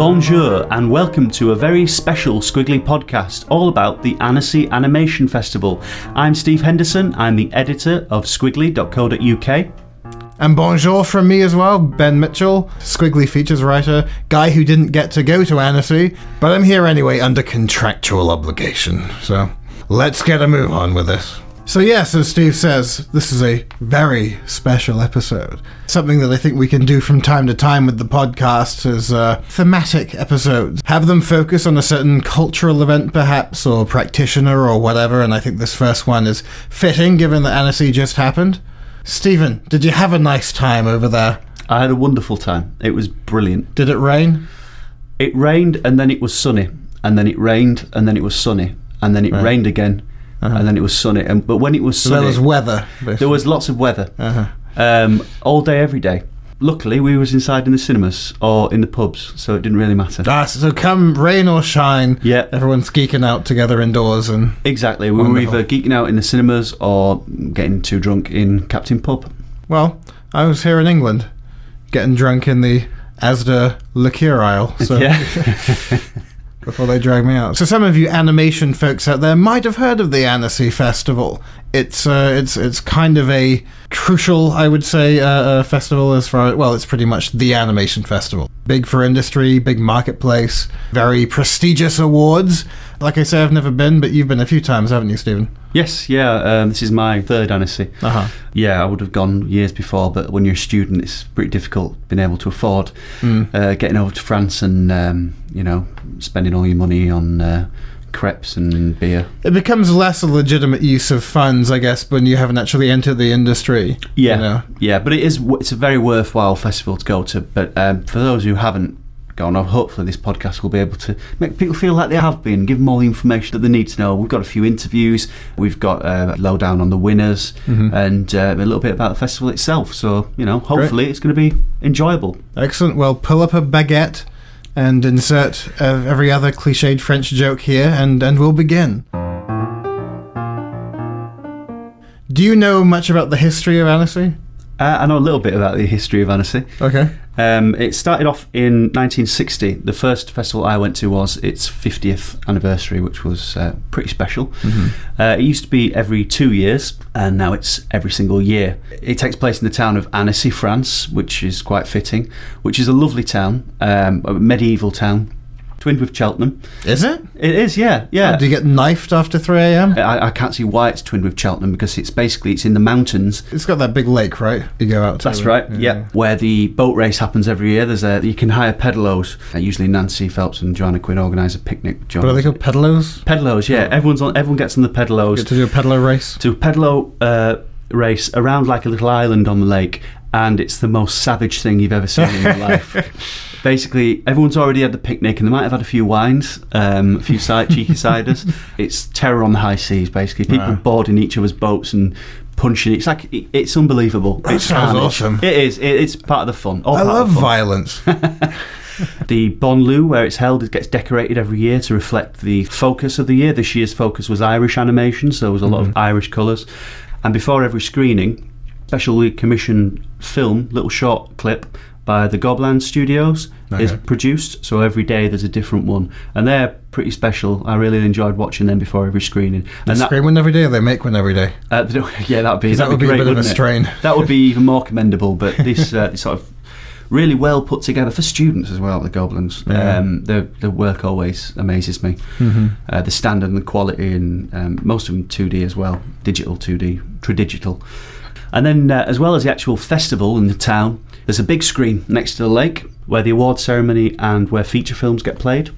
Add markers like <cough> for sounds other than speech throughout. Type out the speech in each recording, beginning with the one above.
Bonjour, and welcome to a very special Squiggly podcast all about the Annecy Animation Festival. I'm Steve Henderson, I'm the editor of squiggly.co.uk. And bonjour from me as well, Ben Mitchell, Squiggly features writer, guy who didn't get to go to Annecy, but I'm here anyway under contractual obligation. So let's get a move on with this. So, yes, as Steve says, this is a very special episode. Something that I think we can do from time to time with the podcast is uh, thematic episodes. Have them focus on a certain cultural event, perhaps, or practitioner, or whatever, and I think this first one is fitting given that Annecy just happened. Stephen, did you have a nice time over there? I had a wonderful time. It was brilliant. Did it rain? It rained and then it was sunny, and then it rained and then it was sunny, and then it rained again, and then it was sunny. And but when it was So sunny, there was weather. there was lots of weather Uh-huh. um, all day, every day. Luckily, we was inside in the cinemas or in the pubs, so it didn't really matter. Ah, so come rain or shine, Yeah. everyone's geeking out together indoors and Exactly. We Wonderful. were either geeking out in the cinemas or getting too drunk in Captain Pub. well, I was here in England, getting drunk in the Asda liqueur aisle. So <laughs> yeah. <laughs> before they drag me out. So some of you animation folks out there might have heard of the Annecy Festival. It's uh, it's it's kind of a crucial, I would say, uh, uh, festival as far well, it's pretty much the animation festival. Big for industry, big marketplace, very prestigious awards. Like I say, I've never been, but you've been a few times, haven't you, Stephen? Yes, yeah. Um, this is my third Annecy. Uh huh. Yeah, I would have gone years before, but when you're a student, it's pretty difficult being able to afford Mm. uh, getting over to France and um, you know spending all your money on uh, crepes and beer. It becomes less a legitimate use of funds, I guess, when you haven't actually entered the industry. Yeah, You know? yeah, but it is it's a very worthwhile festival to go to. But um, for those who haven't uh, hopefully this podcast will be able to make people feel like they have been, give them all the information that they need to know. We've got a few interviews, we've got uh, lowdown on the winners, Mm-hmm. and uh, a little bit about the festival itself. So you know, hopefully it's going to be enjoyable. Excellent. Well, pull up a baguette and insert uh, every other cliched French joke here, and, and we'll begin. Do you know much about the history of Annecy? Uh, I know a little bit about the history of Annecy. Okay. Um, it started off in 1960. The first festival I went to was its 50th anniversary, which was uh, pretty special. Uh, it used to be every two years, and now it's every single year. It takes place in the town of Annecy, France, which is quite fitting, which is a lovely town, um, a medieval town, twinned with Cheltenham. Is it? It is, yeah, yeah. Do you get knifed after 3 a.m.? I, I can't see why it's twinned with Cheltenham because it's basically it's in the mountains It's got that big lake, right? You go out to. That's right. Yeah. Where the boat race happens every year. There's a you can hire pedalos. Uh, usually Nancy Phelps and Joanna Quinn organise a picnic. John. What are they called? Pedalos? Pedalos. Yeah. Everyone's on. Everyone gets on the pedalos Get to do a pedalo race? to pedalo uh, race around like a little island on the lake, and it's the most savage thing you've ever seen in your <laughs> life. Basically, everyone's already had the picnic, and they might have had a few wines, um, a few side, <laughs> cheeky ciders. It's terror on the high seas. Basically, people Right. boarding each other's boats and punching. It's like it, it's unbelievable. That it's sounds carnage. awesome. It is. It, it's part of the fun. I love fun. violence. <laughs> <laughs> The Bonlieu, where it's held, it gets decorated every year to reflect the focus of the year. This year's focus was Irish animation, so there was a lot of Irish colours. And before every screening, specially commissioned film, little short clip by the Gobelins Studios is Okay. produced. So every day there's a different one, and they're pretty special. I really enjoyed watching them before every screening. They And that, scream one every day, or they make one every day. uh, <laughs> yeah, that'd be that would be a bit of a it? strain. That would be <laughs> even more commendable. But this uh, sort of really well put together for students as well. The Gobelins, Yeah. um, their their work always amazes me. Mm-hmm. Uh, the standard and the quality, and um, most of them 2D as well, digital 2D, tradigital. And then, uh, as well as the actual festival in the town, there's a big screen next to the lake where the award ceremony and where feature films get played,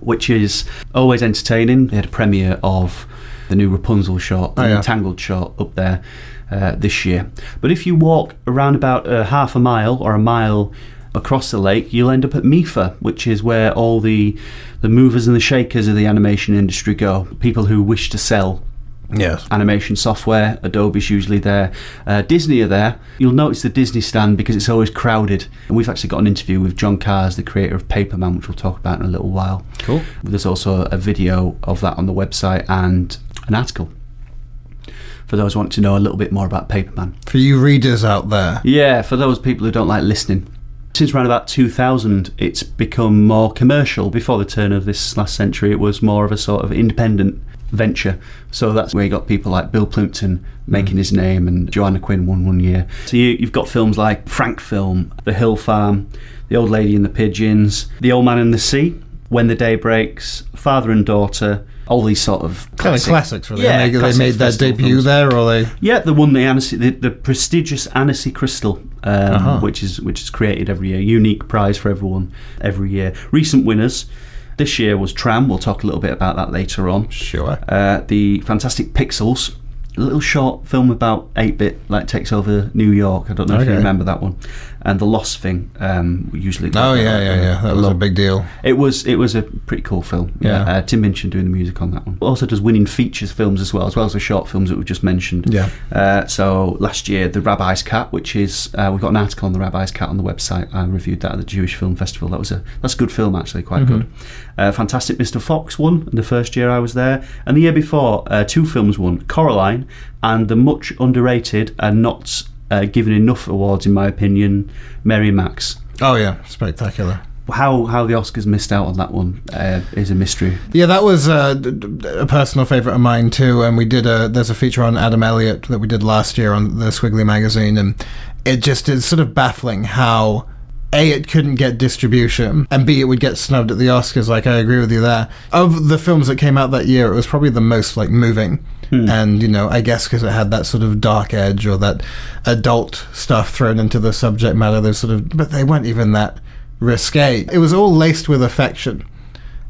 which is always entertaining. They had a premiere of the new Rapunzel short, the Oh, yeah. Entangled short, up there uh, this year. But if you walk around about uh, half a mile or a mile across the lake, you'll end up at MIFA, which is where all the the movers and the shakers of the animation industry go. People who wish to sell Yes. animation software. Adobe's usually there. Uh, Disney are there. You'll notice the Disney stand because it's always crowded. And we've actually got an interview with John Kahrs, the creator of Paperman, which we'll talk about in a little while. Cool. There's also a video of that on the website and an article for those who want to know a little bit more about Paperman. For you readers out there. Yeah, for those people who don't like listening. Since around about 2000, it's become more commercial. Before the turn of this last century, it was more of a sort of independent venture. So that's where you got people like Bill Plympton making his name and Joanna Quinn won one year. So you, you've got films like Frank Film, The Hill Farm, The Old Lady and the Pigeons, The Old Man and the Sea, When the Day Breaks, Father and Daughter, all these sort of Kind of classics, really. Yeah, they, they made their debut films. there, or they. Yeah, the one the Annecy, the, the prestigious Annecy Crystal, um, Uh-huh. which is which is created every year, unique prize for everyone every year. Recent winners this year was Tram. We'll talk a little bit about that later on. Sure. Uh, the fantastic Pixels, a little short film about eight bit like takes over New York. I don't know if you remember that one. And the Lost Thing, um, usually. Oh, yeah, yeah, yeah. That was a big deal. it was it was a pretty cool film. Yeah. Uh, Tim Minchin doing the music on that one. Also does winning features films as well, as well as the short films that we've just mentioned. Yeah. Uh, so last year, the Rabbi's Cat, which is uh, we've got an article on the Rabbi's Cat on the website. I reviewed that at the Jewish Film Festival. That was a that's a good film actually, quite Mm-hmm. good. Uh, Fantastic Mr. Fox won the first year I was there, and the year before, uh, two films won: Coraline and the much underrated and not uh, given enough awards, in my opinion, Mary Max. Oh, yeah. Spectacular. How how the Oscars missed out on that one uh, is a mystery. Yeah, that was uh, a personal favorite of mine too. And we did a there's a feature on Adam Elliott that we did last year on the Squiggly magazine, and it just is sort of baffling how a it couldn't get distribution, and b it would get snubbed at the Oscars. Like I agree with you there. Of the films that came out that year, it was probably the most like moving. And you know, I guess because it had that sort of dark edge or that adult stuff thrown into the subject matter, those sort of, but they weren't even that risque. It was all laced with affection.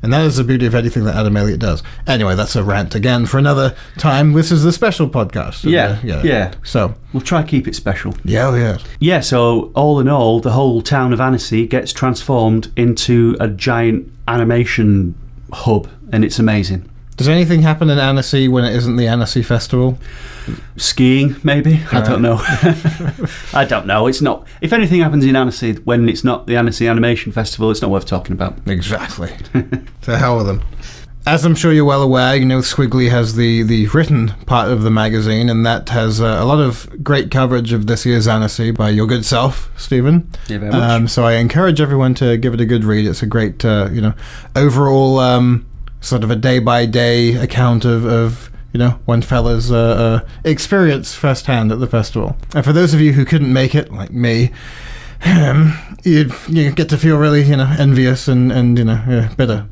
And that is the beauty of anything that Adam Elliott does. Anyway, that's a rant again for another time. This is the special podcast. Yeah, Uh, yeah. So, We'll try to keep it special. yeah, oh, yeah. Yeah, so all in all, the whole town of Annecy gets transformed into a giant animation hub, and it's amazing. Does anything happen in Annecy when it isn't the Annecy Festival? Skiing, maybe? I don't know. <laughs> I don't know. It's not. If anything happens in Annecy when it's not the Annecy Animation Festival, it's not worth talking about. Exactly. <laughs> to hell with them. As I'm sure you're well aware, you know Squiggly has the, the written part of the magazine, and that has uh, a lot of great coverage of this year's Annecy by your good self, Stephen. Yeah, very much. Um, so I encourage everyone to give it a good read. It's a great, uh, you know, overall um, sort of a day by day account of, of you know one fella's uh, uh, experience firsthand at the festival. And for those of you who couldn't make it, like me. Um, you you get to feel really you know envious and and you know yeah, bitter.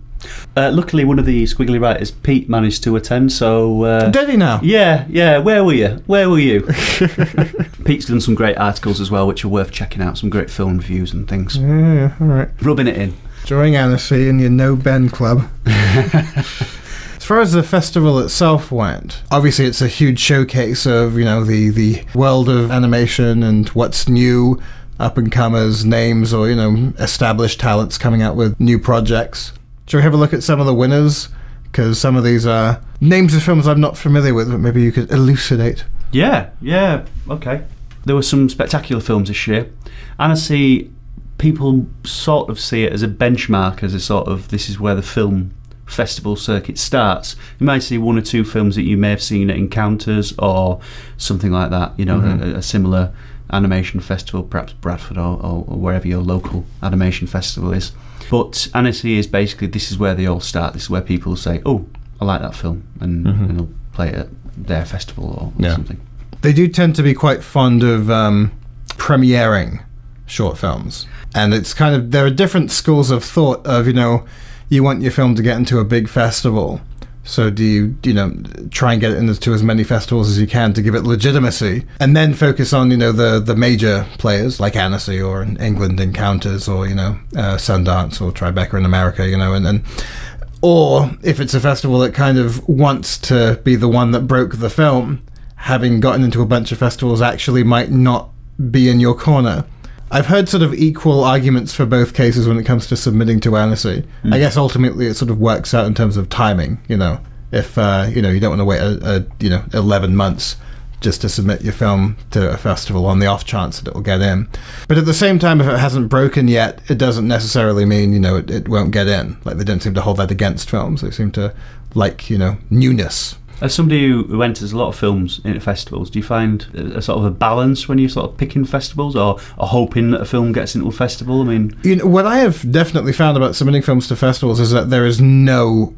Uh, luckily, one of the squiggly writers, Pete, managed to attend. So uh, Did he now? yeah, yeah. Where were you? Where were you? <laughs> Pete's done some great articles as well, which are worth checking out. Some great film reviews and things. Yeah, yeah, all right. Rubbing it in. Enjoying Annecy and your No Ben Club. <laughs> as far as the festival itself went, obviously it's a huge showcase of you know the the world of animation and what's new, up and comers, names, or you know established talents coming out with new projects. Shall we have a look at some of the winners? Because some of these are names of films I'm not familiar with, but maybe you could elucidate. Yeah, yeah, okay. There were some spectacular films this year. Annecy, people sort of see it as a benchmark, as a sort of this is where the film festival circuit starts. You might see one or two films that you may have seen at Encounters or something like that, you know, a, a similar animation festival, perhaps Bradford or, or, or wherever your local animation festival is. But Annecy is basically this is where they all start. This is where people say, "Oh, I like that film," and, and they'll play it at their festival or, or Yeah. something. they do tend to be quite fond of um, premiering short films. And it's kind of, there are different schools of thought of, you know, you want your film to get into a big festival. So do you, you know, try and get it into as many festivals as you can to give it legitimacy, and then focus on, you know, the the major players like Annecy or England Encounters or you know uh, Sundance or Tribeca in America, you know, and then or if it's a festival that kind of wants to be the one that broke the film, having gotten into a bunch of festivals actually might not be in your corner. I've heard sort of equal arguments for both cases when it comes to submitting to Annecy. I guess ultimately it sort of works out in terms of timing. You know, if uh, you know you don't want to wait a, a you know eleven months just to submit your film to a festival on the off chance that it will get in. But at the same time, if it hasn't broken yet, it doesn't necessarily mean, you know, it, it won't get in. Like, they don't seem to hold that against films. They seem to like, you know, newness. As somebody who enters a lot of films into festivals, do you find a, a sort of a balance when you're sort of picking festivals or, or hoping that a film gets into a festival? I mean, You know, what I have definitely found about submitting films to festivals is that there is no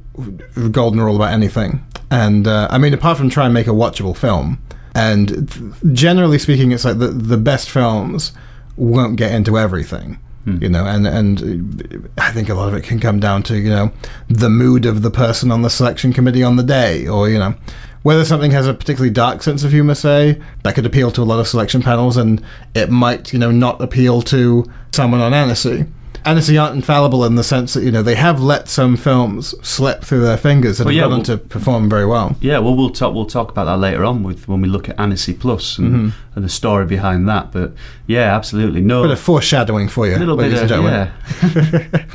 golden rule about anything. And uh, I mean, apart from try and make a watchable film, and generally speaking, it's like the the best films won't get into everything. Hmm. You know, and and I think a lot of it can come down to you know the mood of the person on the selection committee on the day, or you know whether something has a particularly dark sense of humor. Say that could appeal to a lot of selection panels, and it might you know not appeal to someone on Annecy. Annecy aren't infallible in the sense that you know they have let some films slip through their fingers and Well, have yeah, gone on well- to perform very well. yeah, well, we'll talk we'll talk about that later on with when we look at Annecy Plus and, and the story behind that. But yeah, absolutely, no, Bit of foreshadowing for you, a little bit of yeah. <laughs>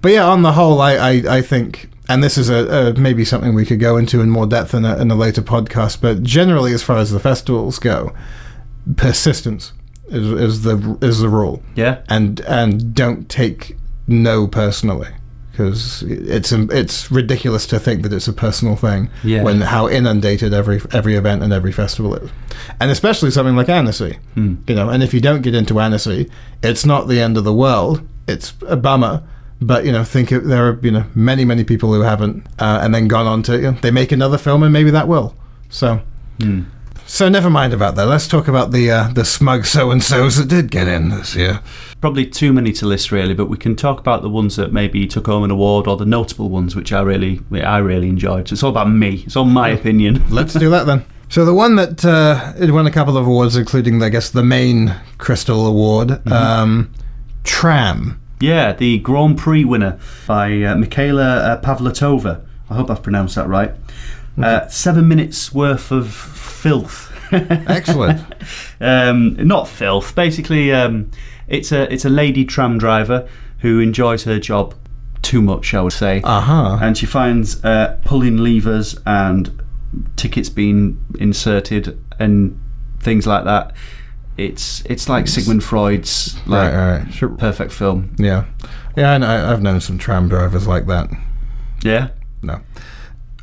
But yeah, on the whole, I, I, I think, and this is a, a maybe something we could go into in more depth in a, in a later podcast. But generally, as far as the festivals go, persistence is, is the is the rule, Yeah, and and don't take no personally because it's it's ridiculous to think that it's a personal thing Yeah. when how inundated every every event and every festival is, and especially something like Annecy, Hmm. you know. And if you don't get into Annecy, it's not the end of the world. It's a bummer, but you know, think of, there are you know many many people who haven't, uh, and then gone on to you know, they make another film and maybe that will. So. Hmm. So never mind about that. Let's talk about the uh, the smug so and so's that did get in this year. probably too many to list really, but we can talk about the ones that maybe took home an award or the notable ones which I really I really enjoyed. So it's all about me. It's all my opinion. <laughs> Let's do that then. So the one that uh, it won a couple of awards, including I guess the main Crystal Award, um, Tram. Yeah, the Grand Prix winner by uh, Michaela uh, Pavlatova. I hope I've pronounced that right. Uh, seven minutes worth of filth. Excellent. <laughs> um, not filth. Basically, um, it's a it's a lady tram driver who enjoys her job too much, I would say. Uh huh. and she finds uh, pulling levers and tickets being inserted and things like that. It's it's like Sigmund Freud's like Right, right. Sure. perfect film. Yeah, yeah. I, I've known some tram drivers like that. Yeah, No.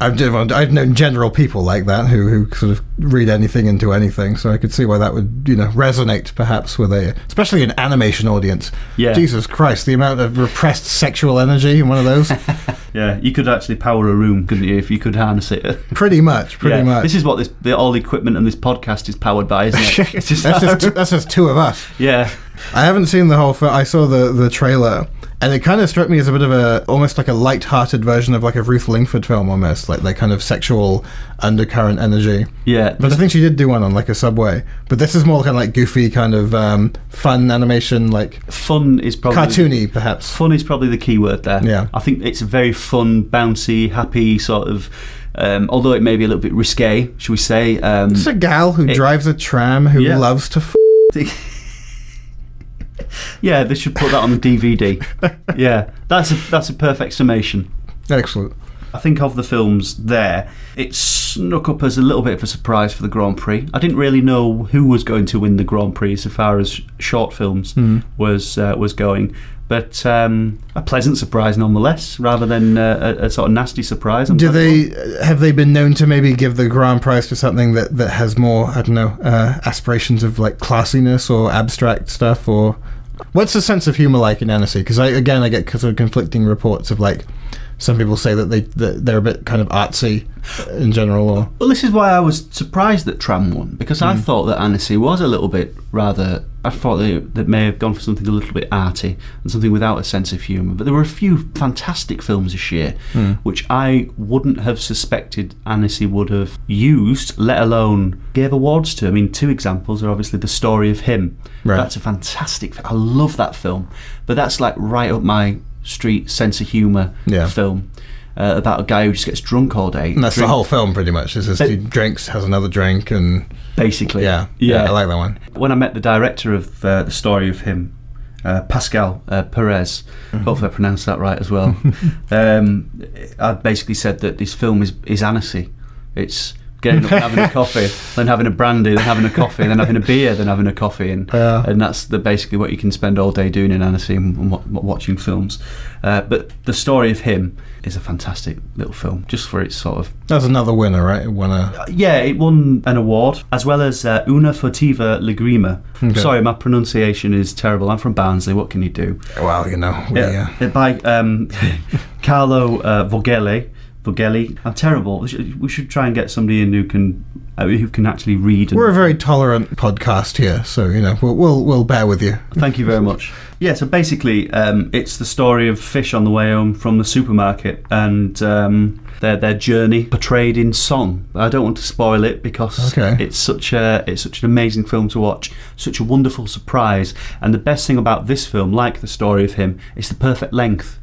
I've, I've known general people like that who, who sort of read anything into anything, so I could see why that would, you know, resonate perhaps with a, especially an animation audience. Yeah. Jesus Christ, the amount of repressed sexual energy in one of those. <laughs> yeah. You could actually power a room, couldn't you, if you could harness it? <laughs> pretty much, pretty Yeah. much. This is what this the all equipment and this podcast is powered by, isn't it? <laughs> Just- that's just that's just two of us. yeah, I haven't seen the whole film. I saw the the trailer, and it kind of struck me as a bit of a almost like a light-hearted version of like a Ruth Lingford film, almost like that kind of sexual undercurrent energy. yeah. But I think she did do one on like a subway. But this is more kind of like goofy, kind of um, fun animation, like fun is probably cartoony, perhaps. Fun is probably the key word there. Yeah. I think it's a very fun, bouncy, happy sort of. Um, although it may be a little bit risque, should we say? Um, It's a gal who It- drives a tram who Yeah. loves to. F- <laughs> yeah, they should put that on the DVD. yeah, that's a that's a perfect summation. Excellent. I think of the films there, it snuck up as a little bit of a surprise for the Grand Prix. I didn't really know who was going to win the Grand Prix so far as short films was uh, was going, but um, a pleasant surprise nonetheless, rather than uh, a, a sort of nasty surprise. I'm Do they have they been known to maybe give the grand prize to something that that has more I don't know uh, aspirations of like classiness or abstract stuff or what's the sense of humor like in Annecy? Because I again I get sort of conflicting reports of like some people say that they that they're a bit kind of artsy in general or Well, this is why I was surprised that Tram won because I hmm. thought that Annecy was a little bit rather. I thought they, they may have gone for something a little bit arty and something without a sense of humour. But there were a few fantastic films this year hmm. which I wouldn't have suspected Annecy would have used, let alone gave awards to. I mean, two examples are obviously The Story of Him. Right. That's a fantastic. I love that film, but that's like right up my street sense of humour Yeah. film. Uh, about a guy who just gets drunk all day. and that's the whole film pretty much. Is he drinks, has another drink, and basically. yeah, yeah. I like that one. When I met the director of uh, the story of him, uh, Pascal uh, Perez, Mm-hmm. hopefully I pronounced that right as well. <laughs> um, I basically said that this film is is Annecy. It's getting up and having a coffee, then having a brandy, then having a coffee, then having a beer, then having a coffee, and Yeah. and that's the, basically what you can spend all day doing in Annecy and, and wa- watching films. Uh, but the story of him is a fantastic little film, just for its sort of That's another winner, right? It won a. yeah, it won an award as well as uh, Una Furtiva Lagrima. Okay. Sorry, my pronunciation is terrible. I'm from Barnsley. What can you do? Well, you know, we, uh, Yeah, by um, <laughs> Carlo uh, Vogele. Vogeli. I'm terrible. We should, we should try and get somebody in who can uh, who can actually read. And, we're a very tolerant podcast here, so you know we'll we'll, we'll bear with you. Thank you very much. Yeah, so basically, um, it's the story of fish on the way home from the supermarket and um, their their journey portrayed in song. I don't want to spoil it because Okay. it's such a it's such an amazing film to watch, such a wonderful surprise. And the best thing about this film, like the story of him, is the perfect length.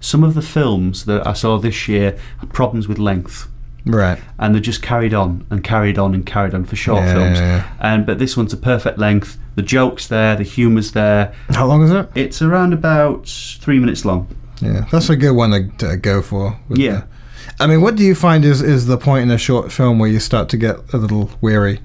Some of the films that I saw this year had problems with length Right. and they just carried on and carried on and carried on for short Yeah, films. yeah, yeah. And but this one's a perfect length. The jokes there, the humour's there. How long is it? It's around about three minutes long. Yeah, that's a good one to, to go for. Yeah. the- I mean, what do you find is is the point in a short film where you start to get a little weary?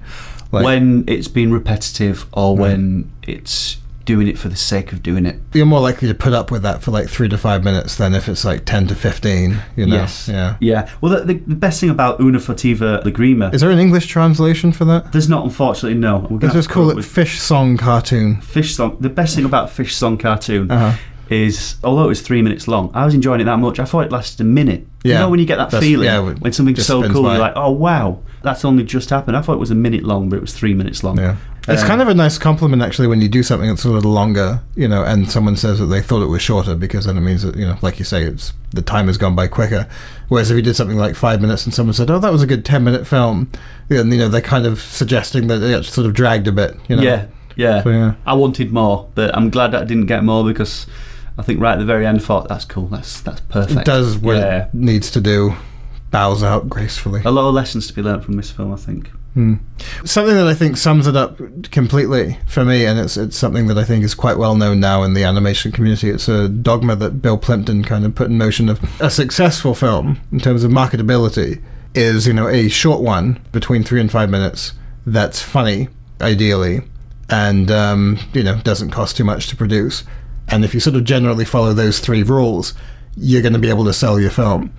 Like when it's been repetitive or when it's doing it for the sake of doing it. you're more likely to put up with that for like three to five minutes than if it's like ten to fifteen. You know. Yes. Yeah. Yeah. Well, the, the, the best thing about Una Fativa Lagrima, Is there an English translation for that? there's not, unfortunately, no. We're Let's just call it Fish Song Cartoon. Fish Song. The best thing about Fish Song cartoon Uh-huh. is, although it was three minutes long, I was enjoying it that much. I thought it lasted a minute. Yeah. You know when you get that That's- feeling yeah, when something's so cool, by. you're like, oh wow, that's only just happened. I thought it was a minute long, but it was three minutes long. Yeah. It's Uh, kind of a nice compliment actually when you do something that's a little longer, you know, and someone says that they thought it was shorter because then it means that, you know, like you say, it's the time has gone by quicker. Whereas if you did something like five minutes and someone said, "Oh, that was a good ten minute film," then you know they're kind of suggesting that it sort of dragged a bit. You know. Yeah, yeah. So, yeah. I wanted more, but I'm glad that I didn't get more because I think right at the very end, I thought that's cool. That's that's perfect. It does what Yeah. it needs to do, bows out gracefully. A lot of lessons to be learned from this film, I think. Hmm. Something that I think sums it up completely for me, and it's it's something that I think is quite well known now in the animation community. It's a dogma that Bill Plympton kind of put in motion of a successful film in terms of marketability is you know a short one between three and five minutes that's funny, ideally, and um, you know doesn't cost too much to produce. And if you sort of generally follow those three rules, you're going to be able to sell your film.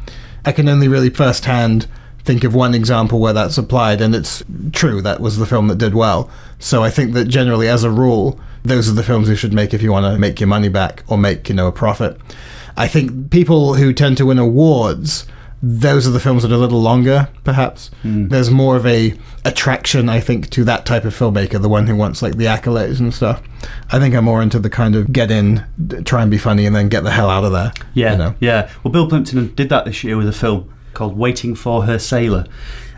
I can only really firsthand think of one example where that's applied, and it's true that was the film that did well. So I think that generally, as a rule, those are the films you should make if you want to make your money back or make you know a profit. I think people who tend to win awards, those are the films that are a little longer, perhaps. Hmm. There's more of a attraction, I think, to that type of filmmaker, the one who wants like the accolades and stuff. I think I'm more into the kind of get in, try and be funny, and then get the hell out of there. Yeah, you know? yeah. Well, Bill Plympton did that this year with a film called Waiting for Her Sailor,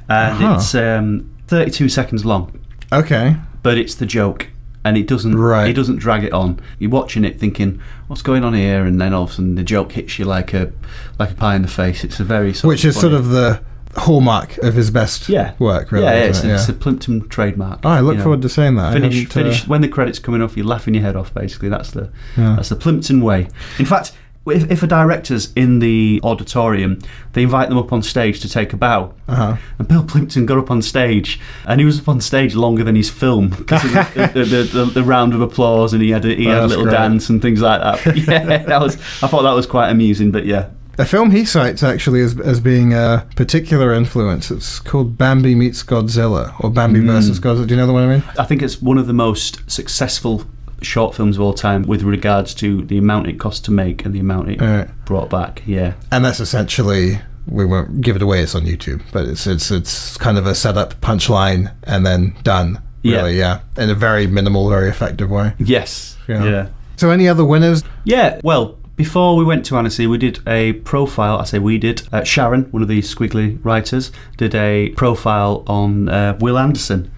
and Uh-huh. it's um, 32 seconds long, Okay. but it's the joke. And it doesn't. Right. It doesn't drag it on. You're watching it, thinking, "What's going on here?" And then all of a sudden, the joke hits you like a like a pie in the face. It's a very sort Which is funny- sort of the hallmark of his best yeah work, really. Yeah, isn't it's, it? it's a Plympton trademark. Oh, I look you know. forward to saying that. Finish uh, finish when the credits coming off you're laughing your head off basically that's the Yeah. that's the Plympton way in fact if, if a director's in the auditorium they invite them up on stage to take a bow Uh-huh. and Bill Plympton got up on stage and he was up on stage longer than his film because of <laughs> the, the, the, the, round of applause and he had a, he Oh, had a little great. dance and things like that <laughs> yeah that was I thought that was quite amusing but yeah A film he cites actually as, as being a particular influence. It's called Bambi Meets Godzilla or Bambi Hmm. versus Godzilla. Do you know the one I mean? I think it's one of the most successful short films of all time with regards to the amount it cost to make and the amount it Right. brought back yeah And that's essentially we won't give it away. It's on YouTube, but it's it's it's kind of a setup punchline and then done. Yeah. Really, yeah, in a very minimal, very effective way. Yes. Yeah. Yeah. So, any other winners? Yeah. Well, before we went to Annecy, we did a profile. I say we did. Uh, Sharon, one of the squiggly writers, did a profile on uh, Will Anderson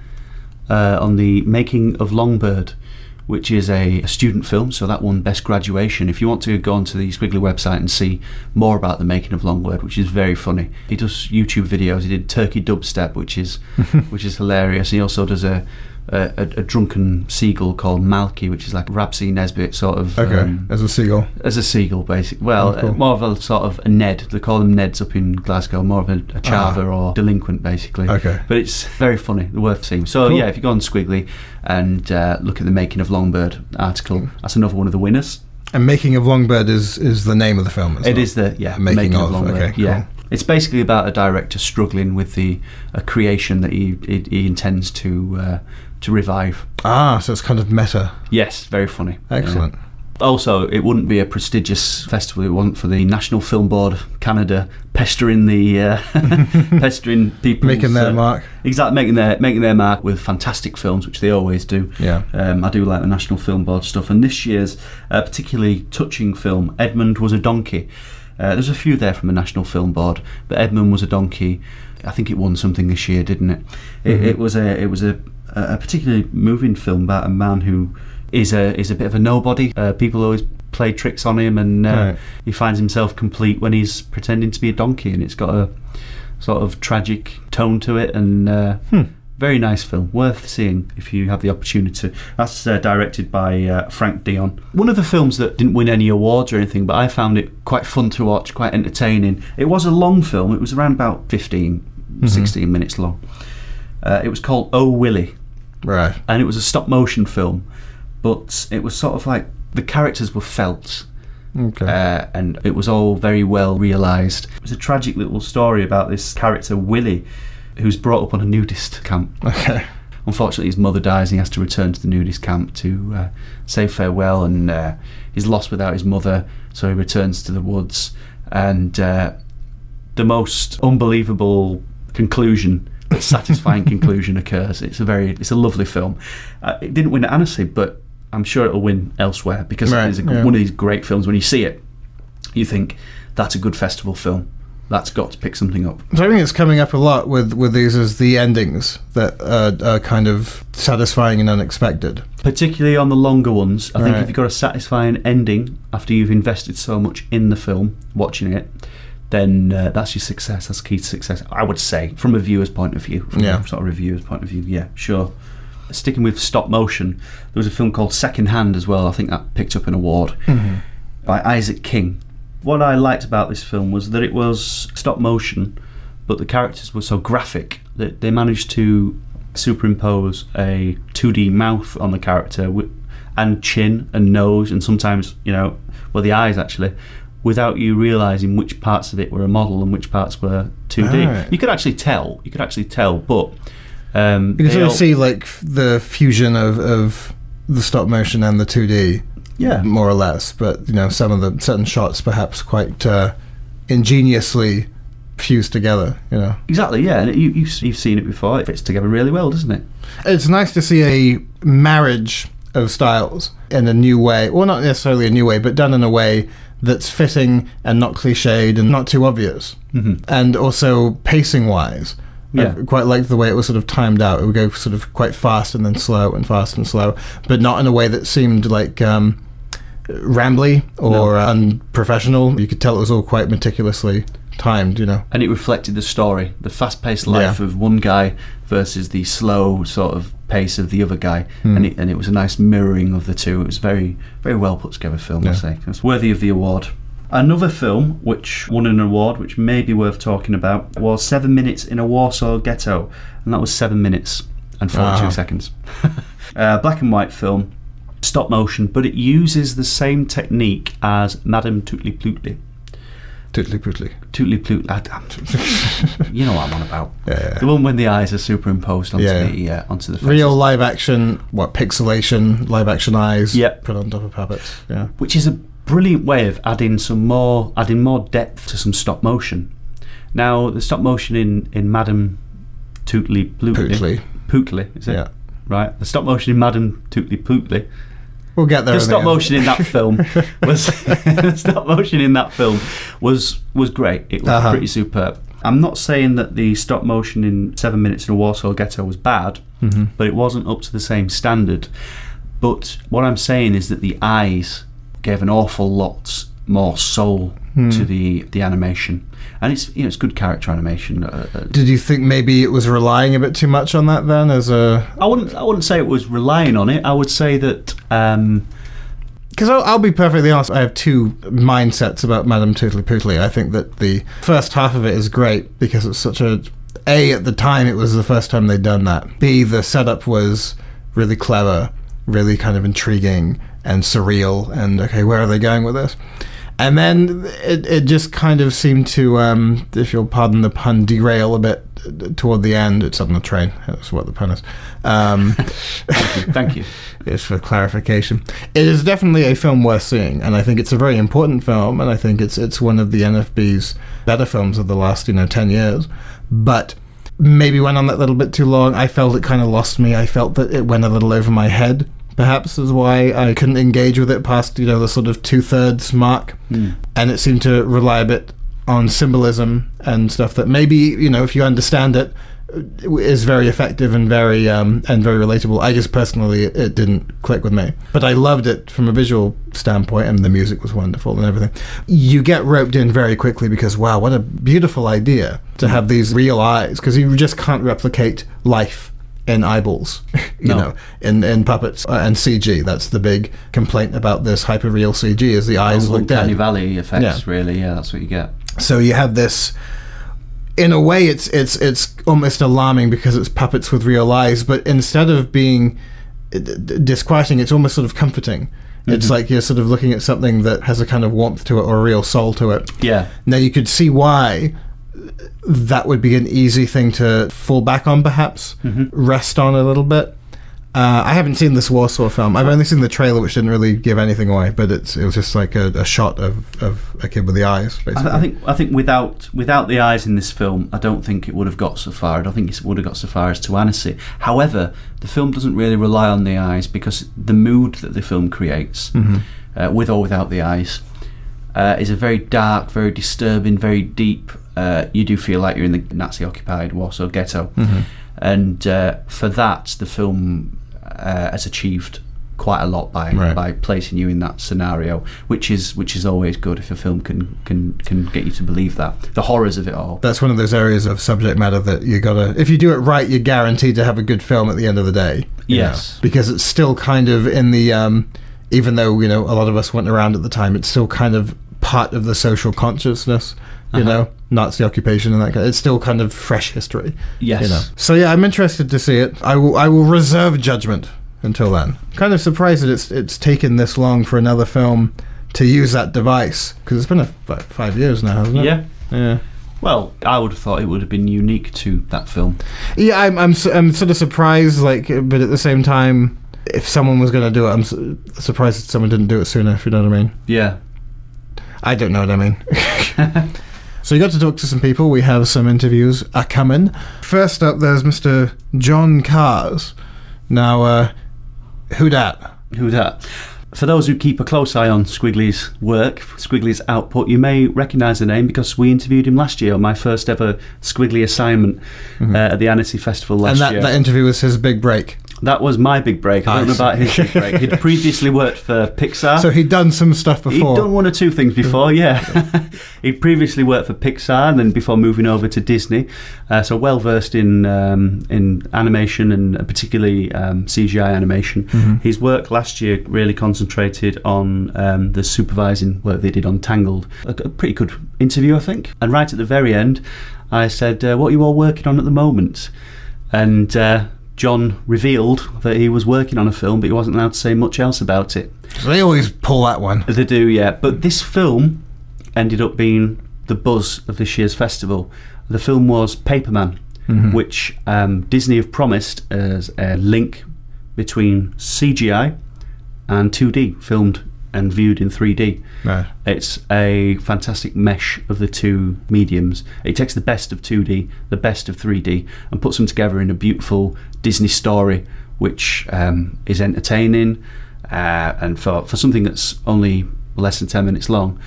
uh, on the making of Longbird, which is a, a student film. So that won Best Graduation. If you want to go onto the Squiggly website and see more about the making of Longbird, which is very funny, he does YouTube videos. He did Turkey Dubstep, which is <laughs> which is hilarious. He also does a a, a, a drunken seagull called Malky, which is like Rab C. Nesbitt sort of. Okay, um, as a seagull. as a seagull, basically. Well, Oh, cool. uh, more of a sort of a Ned. They call them Neds up in Glasgow. More of a, a chava or delinquent, basically. Ah. Okay. But it's very funny, the worth seeing. So Cool. yeah, if you go on Squiggly and uh, look at the making of Longbird article, that's another one of the winners. And Making of Longbird is is the name of the film. It is the yeah Making of, Longbird. okay, Yeah, it's basically about a director struggling with the a creation that he he, he intends to uh, to revive. Ah, so it's kind of meta. Yes, very funny. Excellent. Yeah. Also, it wouldn't be a prestigious festival if it wasn't for the National Film Board of Canada pestering the uh, <laughs> pestering people, Making their mark. Exactly, making their making their mark with fantastic films, which they always do. Yeah. Um, I do like the National Film Board stuff, and this year's uh, particularly touching film, Edmond was a donkey. Uh, there's a few there from the National Film Board, but Edmond was a donkey. I think it won something this year, didn't it? It, it was a it was a, a particularly moving film about a man who is a is a bit of a nobody. Uh, people always play tricks on him, and uh, Right. he finds himself complete when he's pretending to be a donkey, and it's got a sort of tragic tone to it, and uh, very nice film, worth seeing if you have the opportunity. That's uh, directed by uh, Franck Dion. One of the films that didn't win any awards or anything, but I found it quite fun to watch, quite entertaining. It was a long film; it was around about 15, 16 minutes long. Uh, it was called Oh Willy Right. and it was a stop motion film, but it was sort of like the characters were felt. Okay. Uh, and it was all very well realised. It was a tragic little story about this character, Willie, who's brought up on a nudist camp. okay. Unfortunately, his mother dies and he has to return to the nudist camp to uh, say farewell. And uh, he's lost without his mother, so he returns to the woods. And uh, the most unbelievable conclusion, but satisfying conclusion occurs. It's a very, it's a lovely film. Uh, it didn't win at Annecy, but I'm sure it'll win elsewhere because Right, it's a, yeah. one of these great films. When you see it, you think that's a good festival film. That's got to pick something up. So I think it's coming up a lot with with these as the endings that uh, are kind of satisfying and unexpected. particularly on the longer ones. I think if you've got a satisfying ending after you've invested so much in the film, watching it, then uh, that's your success. That's key to success. I would say, from a viewer's point of view, from Yeah. a sort of reviewer's point of view. Yeah, sure. Sticking with stop motion, there was a film called Second Hand as well. I think that picked up an award by Isaac King. What I liked about this film was that it was stop motion, but the characters were so graphic that they managed to superimpose a 2D mouth on the character and chin and nose and sometimes, you know, well, the eyes actually, without you realizing which parts of it were a model and which parts were 2D. Alright. You could actually tell. You could actually tell, but. Um, You can sort of see like the fusion of, of the stop motion and the 2D, Yeah. more or less. But you know, some of the certain shots perhaps quite uh, ingeniously fused together. You know, Exactly, yeah. And you, you've, you've seen it before. It fits together really well, doesn't it? it's nice to see a marriage of styles in a new way. Well, not necessarily a new way, but done in a way that's fitting and not cliched and not too obvious. Mhm. And also pacing wise. Yeah. I quite liked the way it was sort of timed out. It would go sort of quite fast and then slow and fast and slow, but not in a way that seemed like um, rambly or No. unprofessional. You could tell it was all quite meticulously timed, you know. and it reflected the story, the fast-paced life Yeah. of one guy versus the slow sort of pace of the other guy, Hmm. and it and it was a nice mirroring of the two. It was very very well put together film. I Yeah. say it's worthy of the award. Another film which won an award, which may be worth talking about, was Seven Minutes in a Warsaw Ghetto, and that was seven minutes and forty-two Wow. seconds. <laughs> uh, black and white film, stop motion, but it uses the same technique as Madame Tootly Plootly. Tootly pootly. Tootly Ploot. <laughs> You know what I'm on about. Yeah. The one when the eyes are superimposed onto Yeah. the uh, onto the faces. Real live action, what, pixelation, live action eyes Yep. put on top of puppets. Yeah. which is a brilliant way of adding some more adding more depth to some stop motion. Now the stop motion in in Madame Tootly Plootly, Pootly. Pootly, is it? Yeah. Right. The stop motion in Madame Tootly Plootly. We'll get there. The stop end. motion in that film <laughs> was <laughs> the stop motion in that film was was great. It was Uh-huh. pretty superb. I'm not saying that the stop motion in Seven Minutes in a Warsaw Ghetto was bad, Mm-hmm. but it wasn't up to the same standard. But what I'm saying is that the eyes gave an awful lot more soul Hmm. to the the animation, and it's you know it's good character animation. Uh, uh, Did you think maybe it was relying a bit too much on that then as a I wouldn't I wouldn't say it was relying on it. I would say that um, Because I'll, I'll be perfectly honest, I have two mindsets about Madame Tutli-Putli. I think that the first half of it is great because it's such a. A, at the time, it was the first time they'd done that. B, the setup was really clever, really kind of intriguing and surreal, and okay, where are they going with this? And then it, it just kind of seemed to, um, if you'll pardon the pun, derail a bit toward the end. It's on the train. That's what the pun is. Um, thank you. is <laughs> for clarification. It is definitely a film worth seeing, and I think it's a very important film, and I think it's it's one of the NFB's better films of the last you know ten years. But maybe went on that little bit too long. I felt it kind of lost me. I felt that it went a little over my head. Perhaps is why I couldn't engage with it past you know the sort of two thirds mark, and it seemed to rely a bit on symbolism and stuff that maybe you know if you understand it is very effective and very um, and very relatable. I just personally it, it didn't click with me, but I loved it from a visual standpoint, and the music was wonderful and everything. You get roped in very quickly because wow, what a beautiful idea to have these real eyes because you just can't replicate life in eyeballs, <laughs> you No. know, in in puppets uh, and CG. That's the big complaint about this hyperreal CG is the eyes look Uncanny dead. Valley effects, Yeah. really. Yeah, that's what you get. So you have this. In a way, it's it's it's almost alarming because it's puppets with real eyes, but instead of being uh, disquieting, it's almost sort of comforting. It's like you're sort of looking at something that has a kind of warmth to it or a real soul to it. Yeah, Now you could see why that would be an easy thing to fall back on, perhaps rest on a little bit. Uh, I haven't seen this Warsaw film. I've only seen the trailer, which didn't really give anything away, but it's it was just like a, a shot of, of a kid with the eyes, I, basically. I think I think without without the eyes in this film, I don't think it would have got so far. I don't think it would have got so far as to Annecy. However, the film doesn't really rely on the eyes because the mood that the film creates, uh, with or without the eyes, uh, is a very dark, very disturbing, very deep. Uh, you do feel like you're in the Nazi-occupied Warsaw ghetto, and uh, for that, the film uh, has achieved quite a lot by Right. by placing you in that scenario, which is which is always good if a film can can can get you to believe that the horrors of it all. that's one of those areas of subject matter that you gotta if you do it right you're guaranteed to have a good film at the end of the day Yes. know, because it's still kind of in the um, even though you know a lot of us went around at the time it's still kind of part of the social consciousness you Uh-huh. know nazi occupation and that kind Of, it's still kind of fresh history Yes. you know so yeah i'm interested to see it i will i will reserve judgment until then kind of surprised that it's it's taken this long for another film to use that device because it's been a, about five years now hasn't it Yeah. yeah Well, I would have thought it would have been unique to that film. Yeah, I'm, I'm, I'm sort of surprised, like, but at the same time, if someone was going to do it, I'm su- surprised that someone didn't do it sooner, if you know what I mean. Yeah. I don't know what I mean. <laughs> so you got to talk to some people. We have some interviews are coming. First up, there's Mr. John Kahrs. Now, uh, who dat? Who that? For those who keep a close eye on Squiggly's work, Squiggly's output, you may recognise the name because we interviewed him last year on my first ever Squiggly assignment uh, at the Annecy Festival last and that, year. that interview was his big break. That was my big break. I don't know about his big break. He'd <laughs> previously worked for Pixar. So he'd done some stuff before. He'd done one or two things before, yeah. <laughs> He'd previously worked for Pixar, and then before moving over to Disney, uh, so well versed in um, in animation and particularly um, CGI animation. Mm-hmm. His work last year really concentrated on um, the supervising work they did on Tangled. A, a pretty good interview, I think. And right at the very end, I said, uh, "What are you all working on at the moment?" And uh, John revealed that he was working on a film, but he wasn't allowed to say much else about it. So they always pull that one. They do, yeah. But this film ended up being the buzz of this year's festival. The film was Paperman, which um, Disney have promised as a link between CGI and 2D, filmed and viewed in 3D. Right. It's a fantastic mesh of the two mediums. It takes the best of 2D, the best of 3D, and puts them together in a beautiful Disney story, which um, is entertaining. Uh, and for, for something that's only less than 10 minutes long,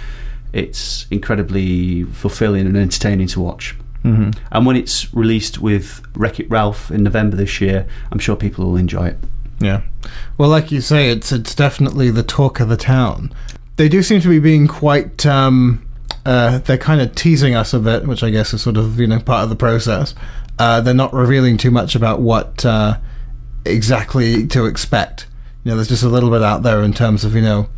it's incredibly fulfilling and entertaining to watch. hmm And when it's released with Wreck It Ralph in November this year, I'm sure people will enjoy it. Yeah. Well, like you say, it's it's definitely the talk of the town. they do seem to be being quite. Um, uh, they're kind of teasing us a bit, which I guess is sort of you know part of the process. Uh, they're not revealing too much about what uh, exactly to expect. You know, there's just a little bit out there in terms of you know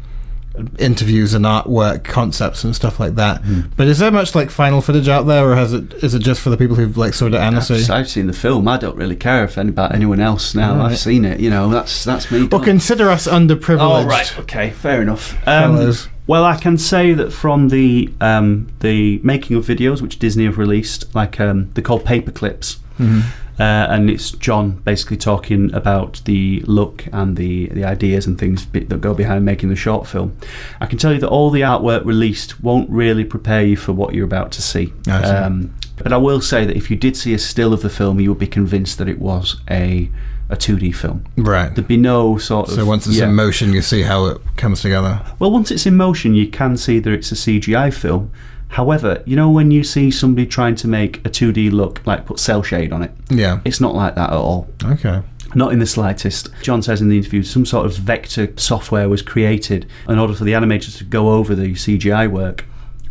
interviews and artwork concepts and stuff like that. But is there much like final footage out there, or has it is it just for the people who've like sort of I've, Annecy? I've seen the film. I don't really care if any, about anyone else now. Right. I've seen it. You know, that's that's me. Well, done. consider us underprivileged. Oh right, okay, fair enough. Um, well, I can say that from the um, the making of videos which Disney have released, like um, they're called paper clips, Mm-hmm. Uh, and it's John basically talking about the look and the the ideas and things that go behind making the short film. I can tell you that all the artwork released won't really prepare you for what you're about to see. I see. Um, but I will say that if you did see a still of the film, you would be convinced that it was a a 2D film. Right. There'd be no sort of So once it's yeah. in motion, you see how it comes together. Well, once it's in motion, you can see that it's a CGI film. However, you know when you see somebody trying to make a 2D look, like put cell shade on it, Yeah. it's not like that at all. Okay. Not in the slightest. John says in the interview some sort of vector software was created in order for the animators to go over the CGI work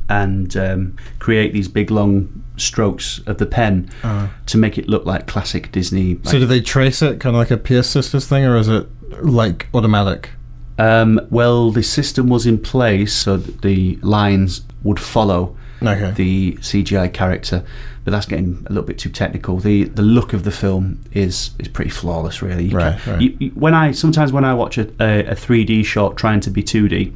and um, create these big long strokes of the pen to make it look like classic Disney. So do they trace it kind of like a Pearce Sisters thing, or is it like automatic? Um, well, the system was in place so that the lines would follow Okay. the CGI character, but that's getting a little bit too technical. the The look of the film is is pretty flawless, really. You Right, can- right. you- you- when I sometimes when I watch a, a, a 3D shot trying to be 2D,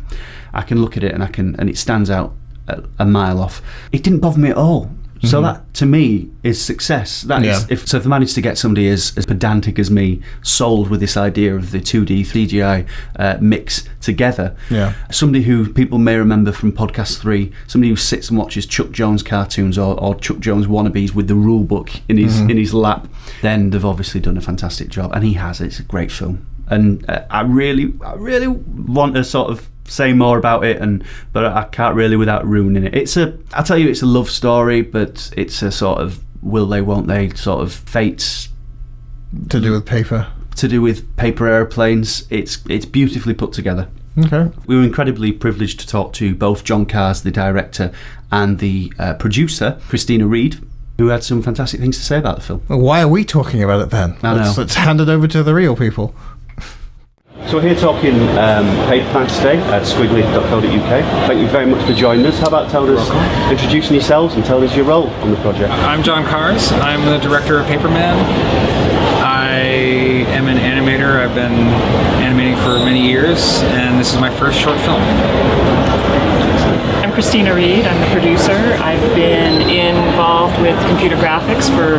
I can look at it and I can and it stands out a, a mile off. It didn't bother me at all. So that to me is success. That is, Mm-hmm. Yeah. if so, if I managed to get somebody as, as pedantic as me sold with this idea of the 2D 3GI uh, mix together, Yeah. somebody who people may remember from podcast three, somebody who sits and watches Chuck Jones cartoons or, or Chuck Jones wannabes with the rule book in his Mm-hmm. in his lap, then they've obviously done a fantastic job, and he has. It's a great film, and uh, I really, I really want to sort of say more about it, and but I can't really without ruining it. It's a, I tell you, it's a love story, but it's a sort of will they, won't they, sort of fates To do with paper. to do with paper airplanes. It's it's beautifully put together. Okay. We were incredibly privileged to talk to both John Kahrs, the director, and the uh, producer, Kristina Reed, who had some fantastic things to say about the film. Well, why are we talking about it then? I let's, let's hand it over to the real people. So we're here talking um, Paperman today at squiggly.co.uk. Thank you very much for joining us. How about telling us, introducing yourselves and telling us your role on the project? I'm John Kahrs. I'm the director of Paperman. I am an animator. I've been animating for many years, and this is my first short film. I'm Kristina Reed. I'm the producer. I've been involved with computer graphics for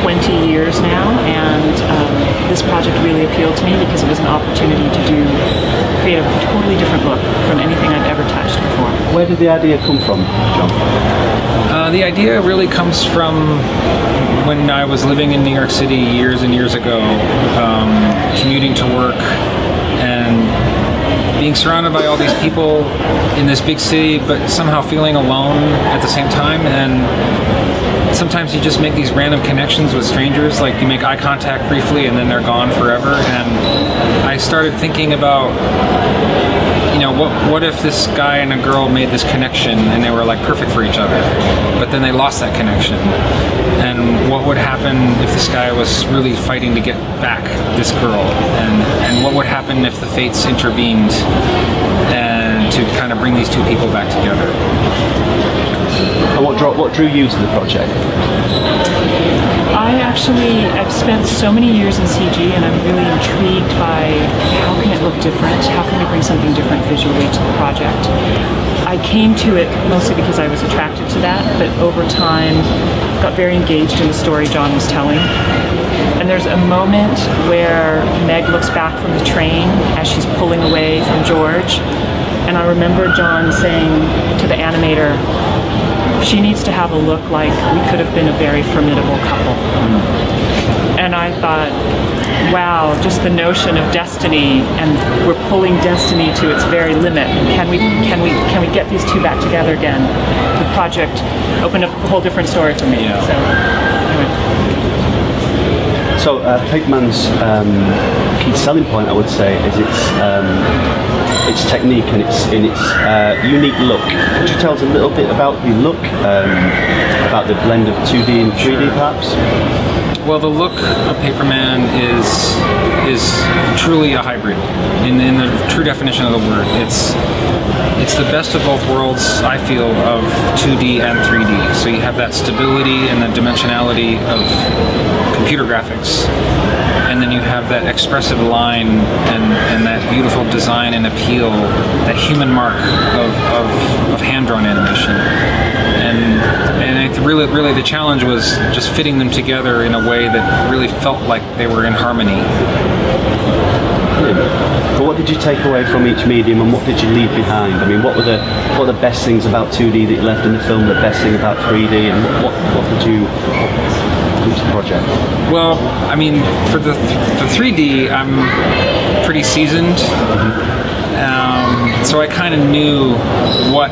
20 years now, and um, this project really appealed to me because it was an opportunity to do create a totally different look from anything I've ever touched before. Where did the idea come from, John? Uh, the idea really comes from when I was living in New York City years and years ago, um, commuting to work and being surrounded by all these people in this big city, but somehow feeling alone at the same time. And sometimes you just make these random connections with strangers, like you make eye contact briefly and then they're gone forever. And I started thinking about what what if this guy and a girl made this connection and they were like perfect for each other, but then they lost that connection? And what would happen if this guy was really fighting to get back this girl? And and what would happen if the fates intervened and to kind of bring these two people back together? And what, drew, what drew you to the project? I actually I've spent so many years in CG and I'm really intrigued by how can it look different? How can we bring something different visually to the project? I came to it mostly because I was attracted to that, but over time got very engaged in the story John was telling. And there's a moment where Meg looks back from the train as she's pulling away from George. And I remember John saying to the animator, she needs to have a look like we could have been a very formidable couple. And I thought, wow, just the notion of destiny, and we're pulling destiny to its very limit. Can we, can we, can we get these two back together again? The project opened up a whole different story for me. Yeah. So, anyway. So, uh, Paperman's um, key selling point, I would say, is its um, its technique and its in its uh, unique look. Could you tell us a little bit about the look, um, about the blend of 2D and 3D, perhaps? Well, the look of Paperman is is truly a hybrid, in, in the true definition of the word. It's it's the best of both worlds, I feel, of 2D and 3D. So you have that stability and the dimensionality of computer graphics, and then you have that expressive line and, and that beautiful design and appeal, that human mark of, of, of hand-drawn animation. And really, really, the challenge was just fitting them together in a way that really felt like they were in harmony. But what did you take away from each medium, and what did you leave behind? I mean, what were the what were the best things about 2D that you left in the film? The best thing about 3D, and what what did you do to the project? Well, I mean, for the the 3D, I'm pretty seasoned, um, so I kind of knew what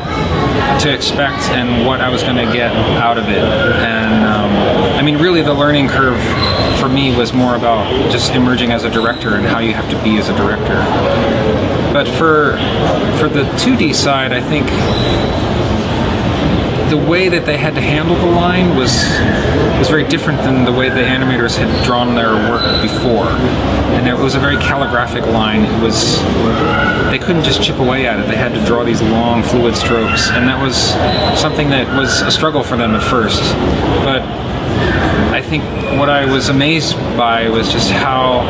to expect and what I was going to get out of it. And um, I mean, really, the learning curve for me was more about just emerging as a director and how you have to be as a director. But for for the 2D side, I think the way that they had to handle the line was was very different than the way the animators had drawn their work before. And it was a very calligraphic line. It was they couldn't just chip away at it. They had to draw these long fluid strokes, and that was something that was a struggle for them at first. But I think what I was amazed by was just how,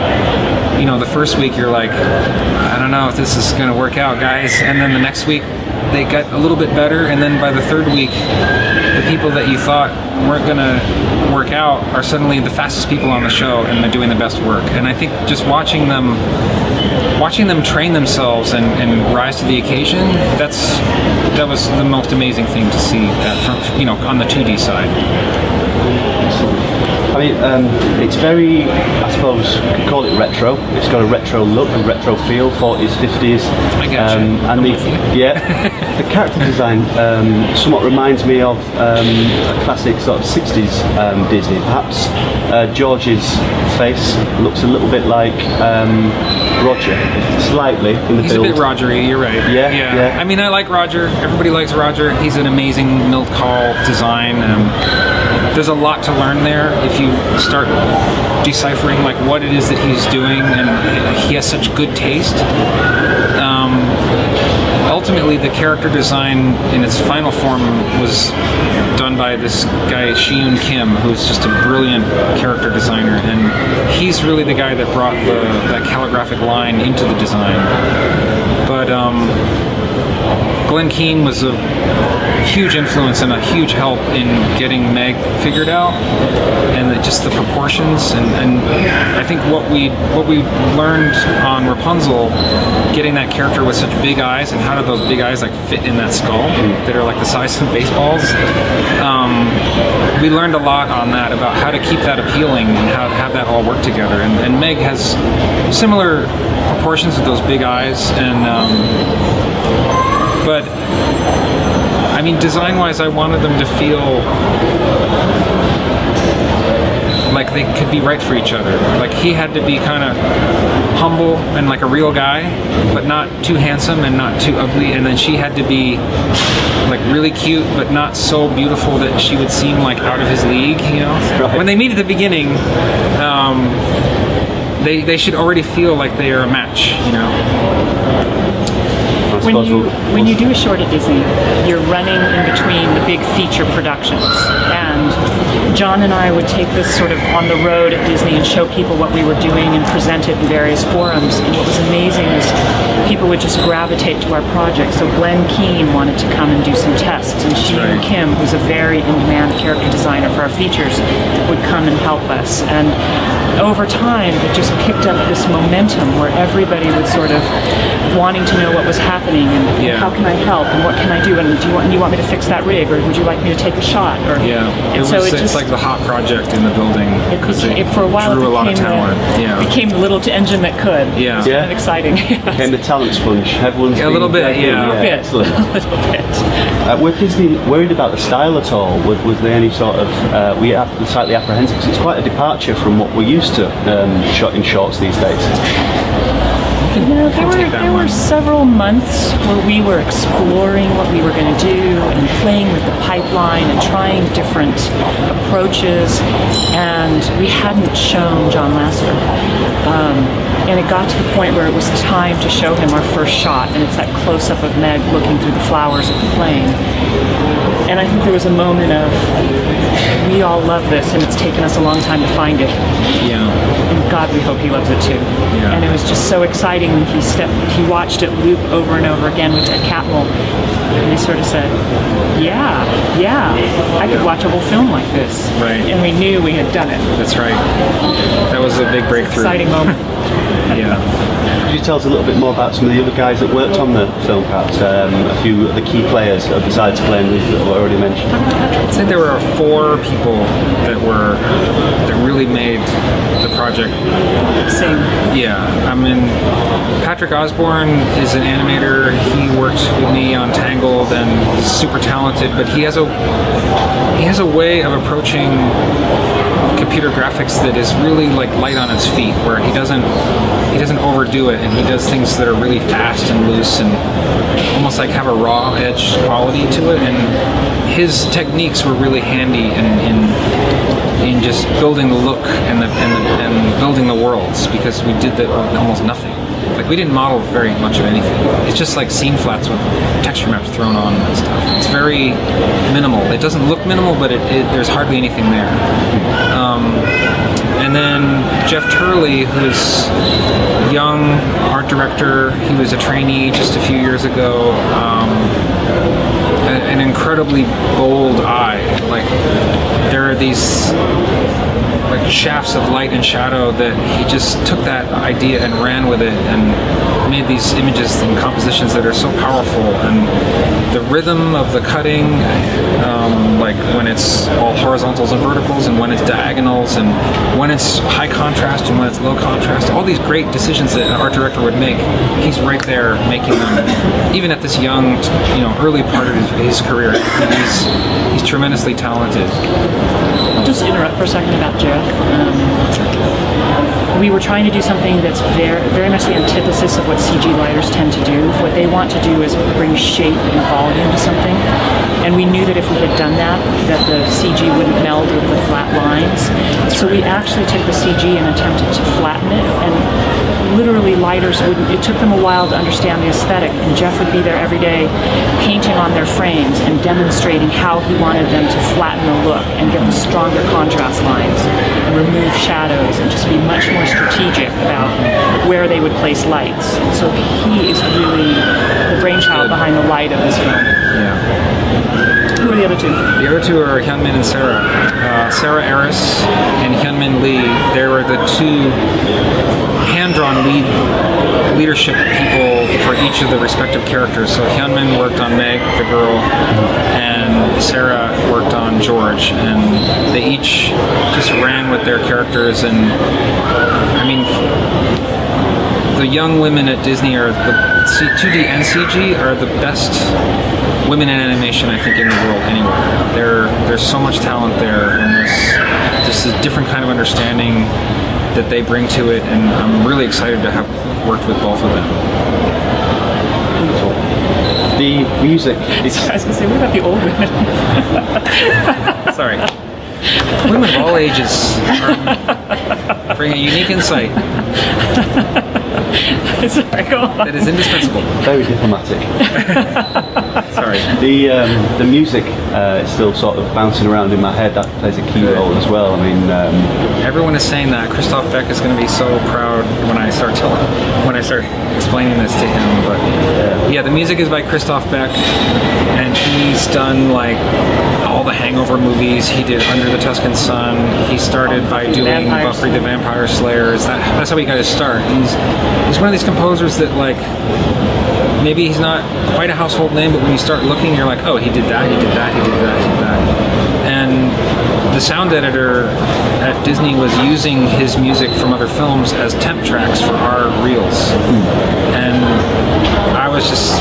you know, the first week you're like, I don't know if this is going to work out, guys, and then the next week they got a little bit better, and then by the third week, the people that you thought weren't going to work out are suddenly the fastest people on the show, and they're doing the best work. And I think just watching them, watching them train themselves and, and rise to the occasion, that's that was the most amazing thing to see that from you know on the 2D side. I mean, um, it's very, I suppose, you could call it retro. It's got a retro look, a retro feel, 40s, 50s. I get you. and I'm the, yeah, <laughs> the character design um, somewhat reminds me of um, a classic sort of 60s um, Disney. Perhaps uh, George's face looks a little bit like um, Roger, slightly in the He's a build. bit Rogery, you're right. Yeah, yeah. I mean, I like Roger. Everybody likes Roger. He's an amazing Milt Kahl design. There's a lot to learn there if you start deciphering like what it is that he's doing, and he has such good taste. Um, ultimately, the character design in its final form was done by this guy Jin Kim, who's just a brilliant character designer, and he's really the guy that brought the that calligraphic line into the design. But um, Glen Keane was a huge influence and a huge help in getting Meg figured out, and the, just the proportions. And, and I think what we what we learned on Rapunzel, getting that character with such big eyes, and how do those big eyes like fit in that skull that are like the size of <laughs> baseballs. Um, we learned a lot on that about how to keep that appealing and how to have that all work together. And, and Meg has similar proportions with those big eyes and. Um, but I mean, design wise, I wanted them to feel like they could be right for each other. Like he had to be kind of humble and like a real guy, but not too handsome and not too ugly. And then she had to be like really cute, but not so beautiful that she would seem like out of his league. You know, Right. when they meet at the beginning. Um, they, they should already feel like they are a match, you know. When you when you do a short at Disney, you're running in between the big feature productions, and John and I would take this sort of on the road at Disney and show people what we were doing and present it in various forums. And what was amazing is people would just gravitate to our project. So Glen Keane wanted to come and do some tests, and Shi right. Kim, who's a very in-demand character designer for our features, would come and help us. And over time, it just picked up this momentum where everybody was sort of wanting to know what was happening and Yeah. how can I help and what can I do and do you want you want me to fix that rig or would you like me to take a shot or Yeah, and it was. so it just like the hot project in the building because became, it it- for a while drew it a lot of talent. The, yeah, became the little to engine that could Yeah. It's Yeah. kind of exciting <laughs> Became the talent sponge. Everyone's Yeah, a little bit, begging, yeah. a bit excellent. <laughs> a little bit Uh, were Disney worried about the style at all? Was, was there any sort of uh, we have slightly apprehensive? 'Cause it's quite a departure from what we're used to um, shot in shorts these days. No, there were there one. were several months where we were exploring what we were going to do and playing with the pipeline and trying different approaches, and we hadn't shown John Lasseter. Um, and it got to the point where it was time to show him our first shot, and it's that close up of Meg looking through the flowers of the plane. And I think there was a moment of, we all love this, and it's taken us a long time to find it. yeah. And God, we hope he loves it too. Yeah. And it was just so exciting when he stepped, he watched it loop over and over again with Ed Catmull, and he sort of said, "Yeah, yeah, I could watch a whole film like this." Right. And we knew we had done it. That's right. That was a big breakthrough. Exciting moment. <laughs> Yeah. Could you tell us a little bit more about some of the other guys that worked on the film, perhaps? Um, a few of the key players besides Glen, who I've already mentioned. I'd say there were four people that were that really made the project Same. Yeah, I mean, Patrick Osborne is an animator. He worked with me on Tangled, and he's super talented. But he has a he has a way of approaching computer graphics that is really like light on its feet, where he doesn't he doesn't overdo it, and he does things that are really fast and loose and almost like have a raw edge quality to it. And his techniques were really handy in, in in just building the look and the, and, the, and building the worlds because we did that with almost nothing. Like we didn't model very much of anything. It's just like scene flats with texture maps thrown on and stuff. It's very minimal. It doesn't look minimal, but it, it, there's hardly anything there. Um, and then Jeff Turley, who's young art director, he was a trainee just a few years ago. Um, an incredibly bold eye. Like there are these like shafts of light and shadow that he just took that idea and ran with it and made these images and compositions that are so powerful. And the rhythm of the cutting um, like when it's all horizontals and verticals and when it's diagonals and when it's high contrast and when it's low contrast all these great decisions that an art director would make he's right there making them even at this young you know early part of his, his career. He's he's tremendously talented just interrupt for a second about Jeff. Um, we were trying to do something that's very, very much the antithesis of what CG lighters tend to do. What they want to do is bring shape and volume to something. And we knew that if we had done that, that the CG wouldn't meld with the flat lines. So we actually took the CG and attempted to flatten it. And literally, lighters wouldn't. It took them a while to understand the aesthetic. And Jeff would be there every day, painting on their frames and demonstrating how he wanted them to flatten the look and get the stronger contrast lines and remove shadows and just be much more strategic about where they would place lights. So he is really the brainchild behind the light of this film. yeah Are the other two? The other two are Hyunmin and Sarah. Uh, Sarah Airriess and Hyunmin Lee. They were the two hand-drawn lead leadership people for each of the respective characters. So Hyunmin worked on Meg, the girl, and Sarah worked on George, and they each just ran with their characters. And I mean, the young women at Disney are the C- 2D and CG are the best women in animation I think in the world anywhere. There, there's so much talent there, and this just a different kind of understanding that they bring to it, and I'm really excited to have worked with both of them. The music, it's, I was going to say, what about the old women? <laughs> Sorry. Women of all ages are, bring a unique insight Sorry, go on. that is indispensable. very diplomatic. <laughs> <laughs> Sorry. The um, the music uh, is still sort of bouncing around in my head. That plays a key role as well. I mean, um, Everyone is saying that. Christoph Beck is going to be so proud when I start telling, when I start explaining this to him. But yeah, the music is by Christoph Beck, and he's done like all the Hangover movies. He did Under the Tuscan Sun. He started by doing Vampire Buffy the Vampire Slayer. Is that, that's how he got his start. He's he's one of these composers that like maybe he's not quite a household name, but when you start looking, you're like, oh, he did that, he did that, he And the sound editor at Disney was using his music from other films as temp tracks for our reels. And I was just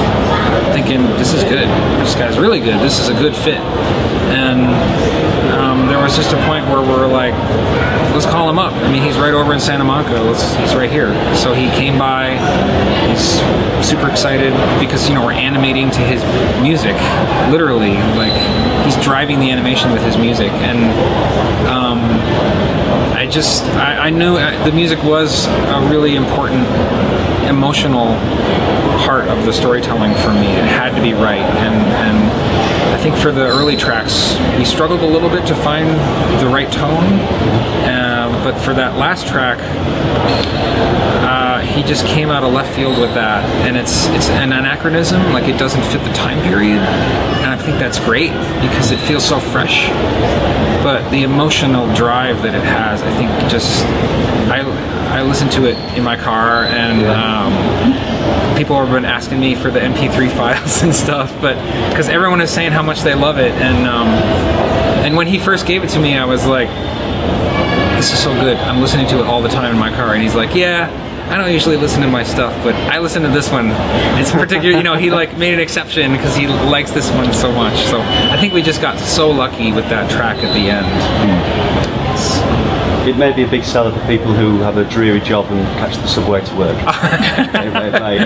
thinking, this is good. This guy's really good. This is a good fit. And there was just a point where we're like, let's call him up. I mean, he's right over in Santa Monica. Let's, he's right here. So he came by. He's super excited because you know we're animating to his music, literally. Like he's driving the animation with his music, and um, I just I, I knew uh, the music was a really important emotional part of the storytelling for me. It had to be right, and and think for the early tracks we struggled a little bit to find the right tone. Uh, but for that last track, uh, he just came out of left field with that, and it's it's an anachronism. Like it doesn't fit the time period, think that's great because it feels so fresh. But the emotional drive that it has, I think, just I I listen to it in my car, and um, people have been asking me for the MP3 <laughs> files and stuff, but because everyone is saying how much they love it, and um, and when he first gave it to me, I was like this is so good. I'm listening to it all the time in my car. And he's like, yeah, I don't usually listen to my stuff, but I listen to this one. It's particular, you know, he like made an exception because he likes this one so much. So I think we just got so lucky with that track at the end. Hmm. It may be a big seller for people who have a dreary job and catch the subway to work. <laughs> They may- may-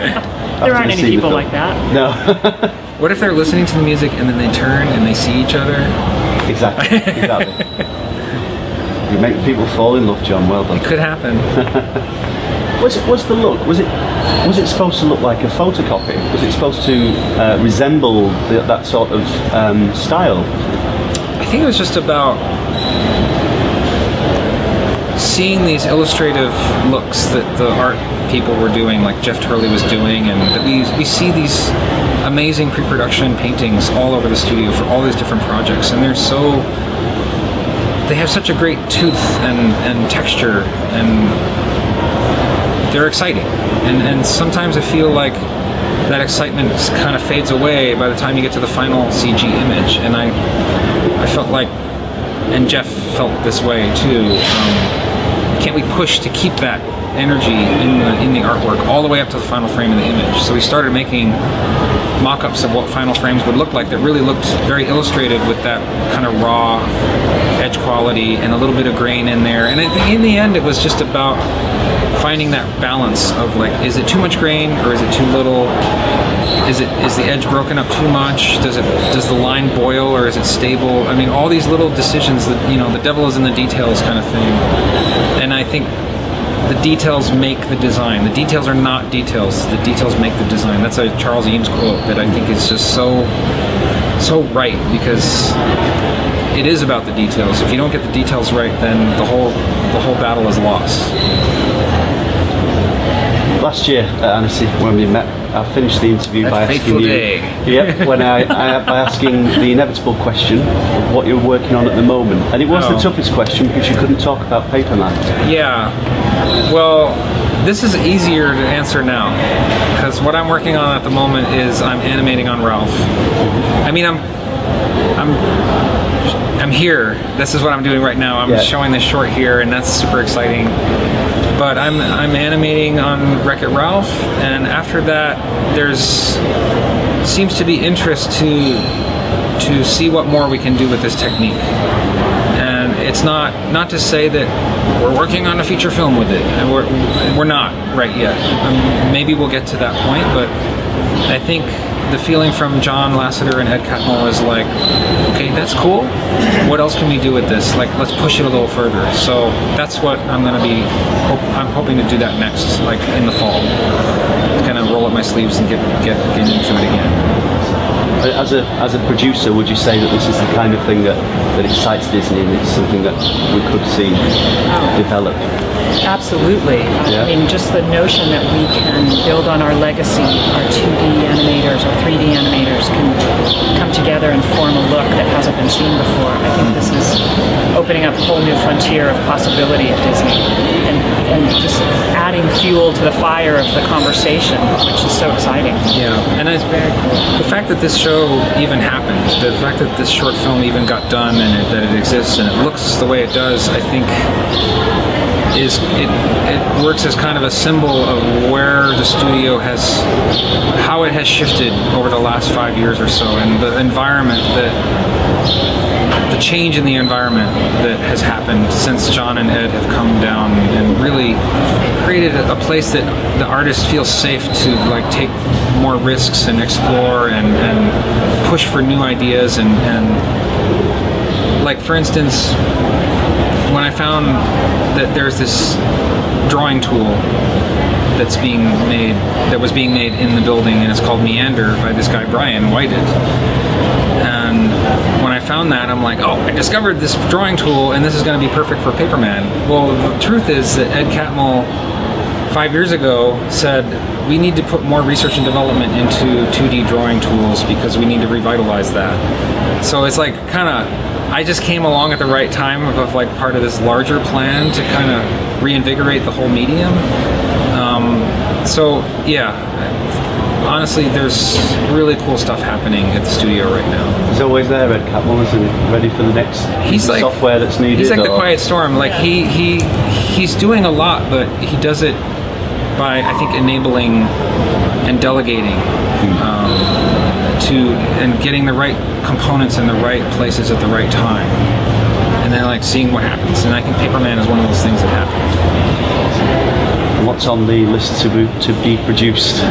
There aren't any people like that. No, <laughs> What if they're listening to the music and then they turn and they see each other? exactly, exactly. <laughs> You make people fall in love, John. Well done. It could happen. Was? Was the look? Was it? Was it supposed to look like a photocopy? Was it supposed to uh, resemble the, that sort of um, style? I think it was just about seeing these illustrative looks that the art people were doing, like Jeff Turley was doing, and that we, we see these amazing pre-production paintings all over the studio for all these different projects, and they're so they have such a great tooth and, and texture, and they're exciting. And and sometimes I feel like that excitement kind of fades away by the time you get to the final CG image, and I I felt like, and Jeff felt this way too. Um, can't we push to keep that energy in the in the artwork all the way up to the final frame of the image? So we started making mock-ups of what final frames would look like that really looked very illustrated with that kind of raw edge quality and a little bit of grain in there. And in the end, it was just about finding that balance of like, is it too much grain or is it too little? Is it is the edge broken up too much? Does it does the line boil or is it stable? I mean, all these little decisions that you know, the devil is in the details kind of thing. And I think the details make the design. The details are not details. The details make the design. That's a Charles Eames quote that I think is just so so right because it is about the details. If you don't get the details right, then the whole the whole battle is lost. Last year at Annecy, when we met, I finished the interview by asking you. <laughs> Yep, when I, I by asking the inevitable question of what you're working on at the moment, and it was Oh. the toughest question because you couldn't talk about Paperman. Yeah. Well, this is easier to answer now because what I'm working on at the moment is I'm animating on Ralph. I mean, I'm I'm I'm here. This is what I'm doing right now. I'm Yeah. showing this short here, and that's super exciting. But I'm I'm animating on Wreck It Ralph, and after that, there's seems to be interest to to see what more we can do with this technique. And it's not not to say that we're working on a feature film with it and we're we're not right yet. Um, maybe we'll get to that point but I think the feeling from John Lasseter and Ed Catmull was like okay that's cool. What else can we do with this? Like let's push it a little further. So that's what I'm gonna be hope, I'm hoping to do that next like in the fall. Kind of roll up my sleeves and get get get into it again. Uh, as a as a producer, would you say that this is the kind of thing that, that excites Disney and it's something that we could see oh. develop? Absolutely. Yeah. I mean, just the notion that we can build on our legacy, our 2D animators, our 3D animators can come together and form a look that hasn't been seen before. I think this is opening up a whole new frontier of possibility at Disney and, and just adding fuel to the fire of the conversation, which is so exciting. Yeah, and it's very cool. The fact that this show even happened, the fact that this short film even got done and it, that it exists and it looks the way it does, I think is it, it works as kind of a symbol of where the studio has how it has shifted over the last five years or so and the environment that the change in the environment that has happened since John and Ed have come down and really created a, place that the artist feels safe to like take more risks and explore and, and push for new ideas and, and like for instance found that there's this drawing tool that's being made that was being made in the building and it's called Meander by this guy Brian Whited. And when I found that, I'm like, oh, I discovered this drawing tool, and this is going to be perfect for Paperman. Well, the truth is that Ed Catmull five years ago said we need to put more research and development into 2D drawing tools because we need to revitalize that. So it's like kind of I just came along at the right time of, of like part of this larger plan to kind of reinvigorate the whole medium. Um, so yeah, honestly, there's really cool stuff happening at the studio right now. He's always there, Ed Catmull, isn't he? Ready for the next He's like software that's needed. He's like the quiet storm. Like he he he's doing a lot, but he does it by I think enabling and delegating um, to and getting the right components in the right places at the right time, and then like seeing what happens. And I think Paperman is one of those things that happens. What's on the list to be, to be produced?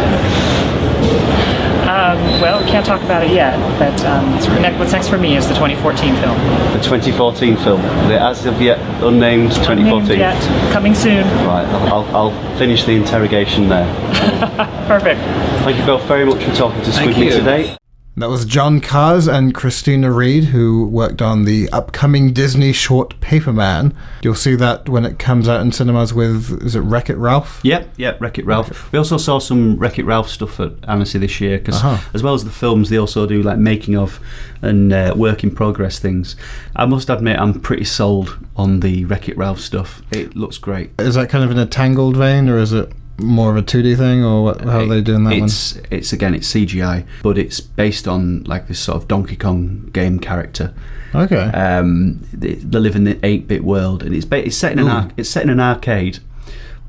Well, we can't talk about it yet, but um, ne- what's next for me is the 2014 film. The 2014 film. The as of yet unnamed 2014. Named yet, coming soon. Right, I'll, I'll, I'll finish the interrogation there. <laughs> Perfect. Thank you both very much for talking to Thank Squiggly today. That was John Kahrs and Kristina Reed, who worked on the upcoming Disney short Paperman. You'll see that when it comes out in cinemas with, is it Wreck It Ralph? Yep, yep, Wreck It Ralph. We also saw some Wreck It Ralph stuff at Annecy this year because, Uh-huh. as well as the films, they also do like making of and uh, work in progress things. I must admit, I'm pretty sold on the Wreck It Ralph stuff. It looks great. Is that kind of in a tangled vein, or is it more of a 2D thing, or what, how are they doing that one? it's it's again it's CGI, but it's based on like this sort of Donkey Kong game character. Okay. Um, they, they live in the eight bit world, and it's ba- it's set in an ar- it's set in an arcade,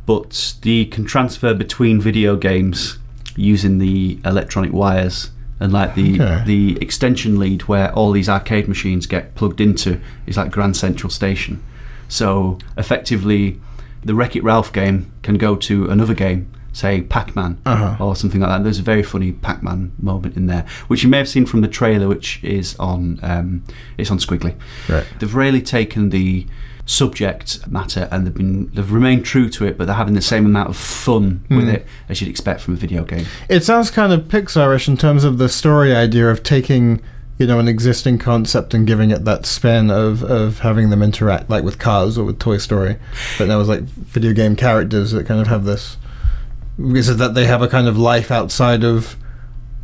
but the can transfer between video games using the electronic wires. And like the Okay. the extension lead where all these arcade machines get plugged into is like Grand Central Station. So effectively, the Wreck It Ralph game can go to another game, say Pac-Man Uh-huh. or something like that. There's a very funny Pac-Man moment in there, which you may have seen from the trailer, which is on um, it's on Squiggly. Right. They've really taken the subject matter and they've been they've remained true to it, but they're having the same amount of fun Hmm. with it as you'd expect from a video game. It sounds kind of Pixar-ish in terms of the story idea of taking, you know, an existing concept and giving it that spin of, of having them interact, like with Cars or with Toy Story. But now it's like video game characters that kind of have this. Is it that they have a kind of life outside of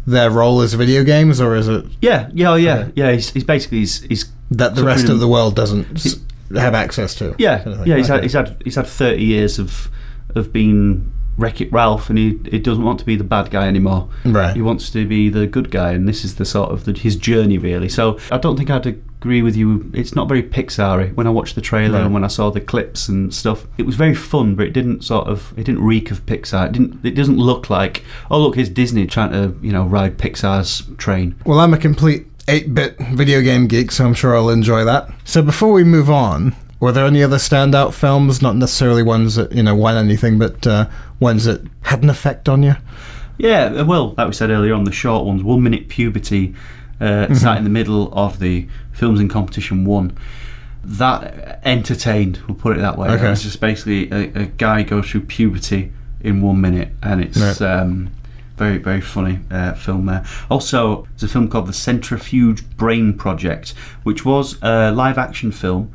their role as video games, or is it Yeah, yeah, oh, yeah, Okay. yeah. He's, he's basically he's, he's that the rest of the world doesn't s- have access to? Yeah, kind of yeah. He's had he's had he's had thirty years of of being Wreck It Ralph, and he he doesn't want to be the bad guy anymore. Right. He wants to be the good guy, and this is the sort of the, his journey really. So I don't think I'd agree with you. It's not very Pixar-y. When I watched the trailer Right. and when I saw the clips and stuff, it was very fun, but it didn't sort of it didn't reek of Pixar. It didn't. It doesn't look like oh look, here's Disney trying to you know ride Pixar's train. Well, I'm a complete 8 bit video game geek, so I'm sure I'll enjoy that. So, before we move on, were there any other standout films? Not necessarily ones that, you know, won anything, but uh, ones that had an effect on you? Yeah, uh, well, like we said earlier on, the short ones, one minute puberty, uh, sat in the middle of the films in competition one. That entertained, we'll put it that way. Okay. It's just basically a, a guy goes through puberty in one minute, and it's Right. um, very, very funny uh, film there. Also, there's a film called The Centrifuge Brain Project, which was a live action film,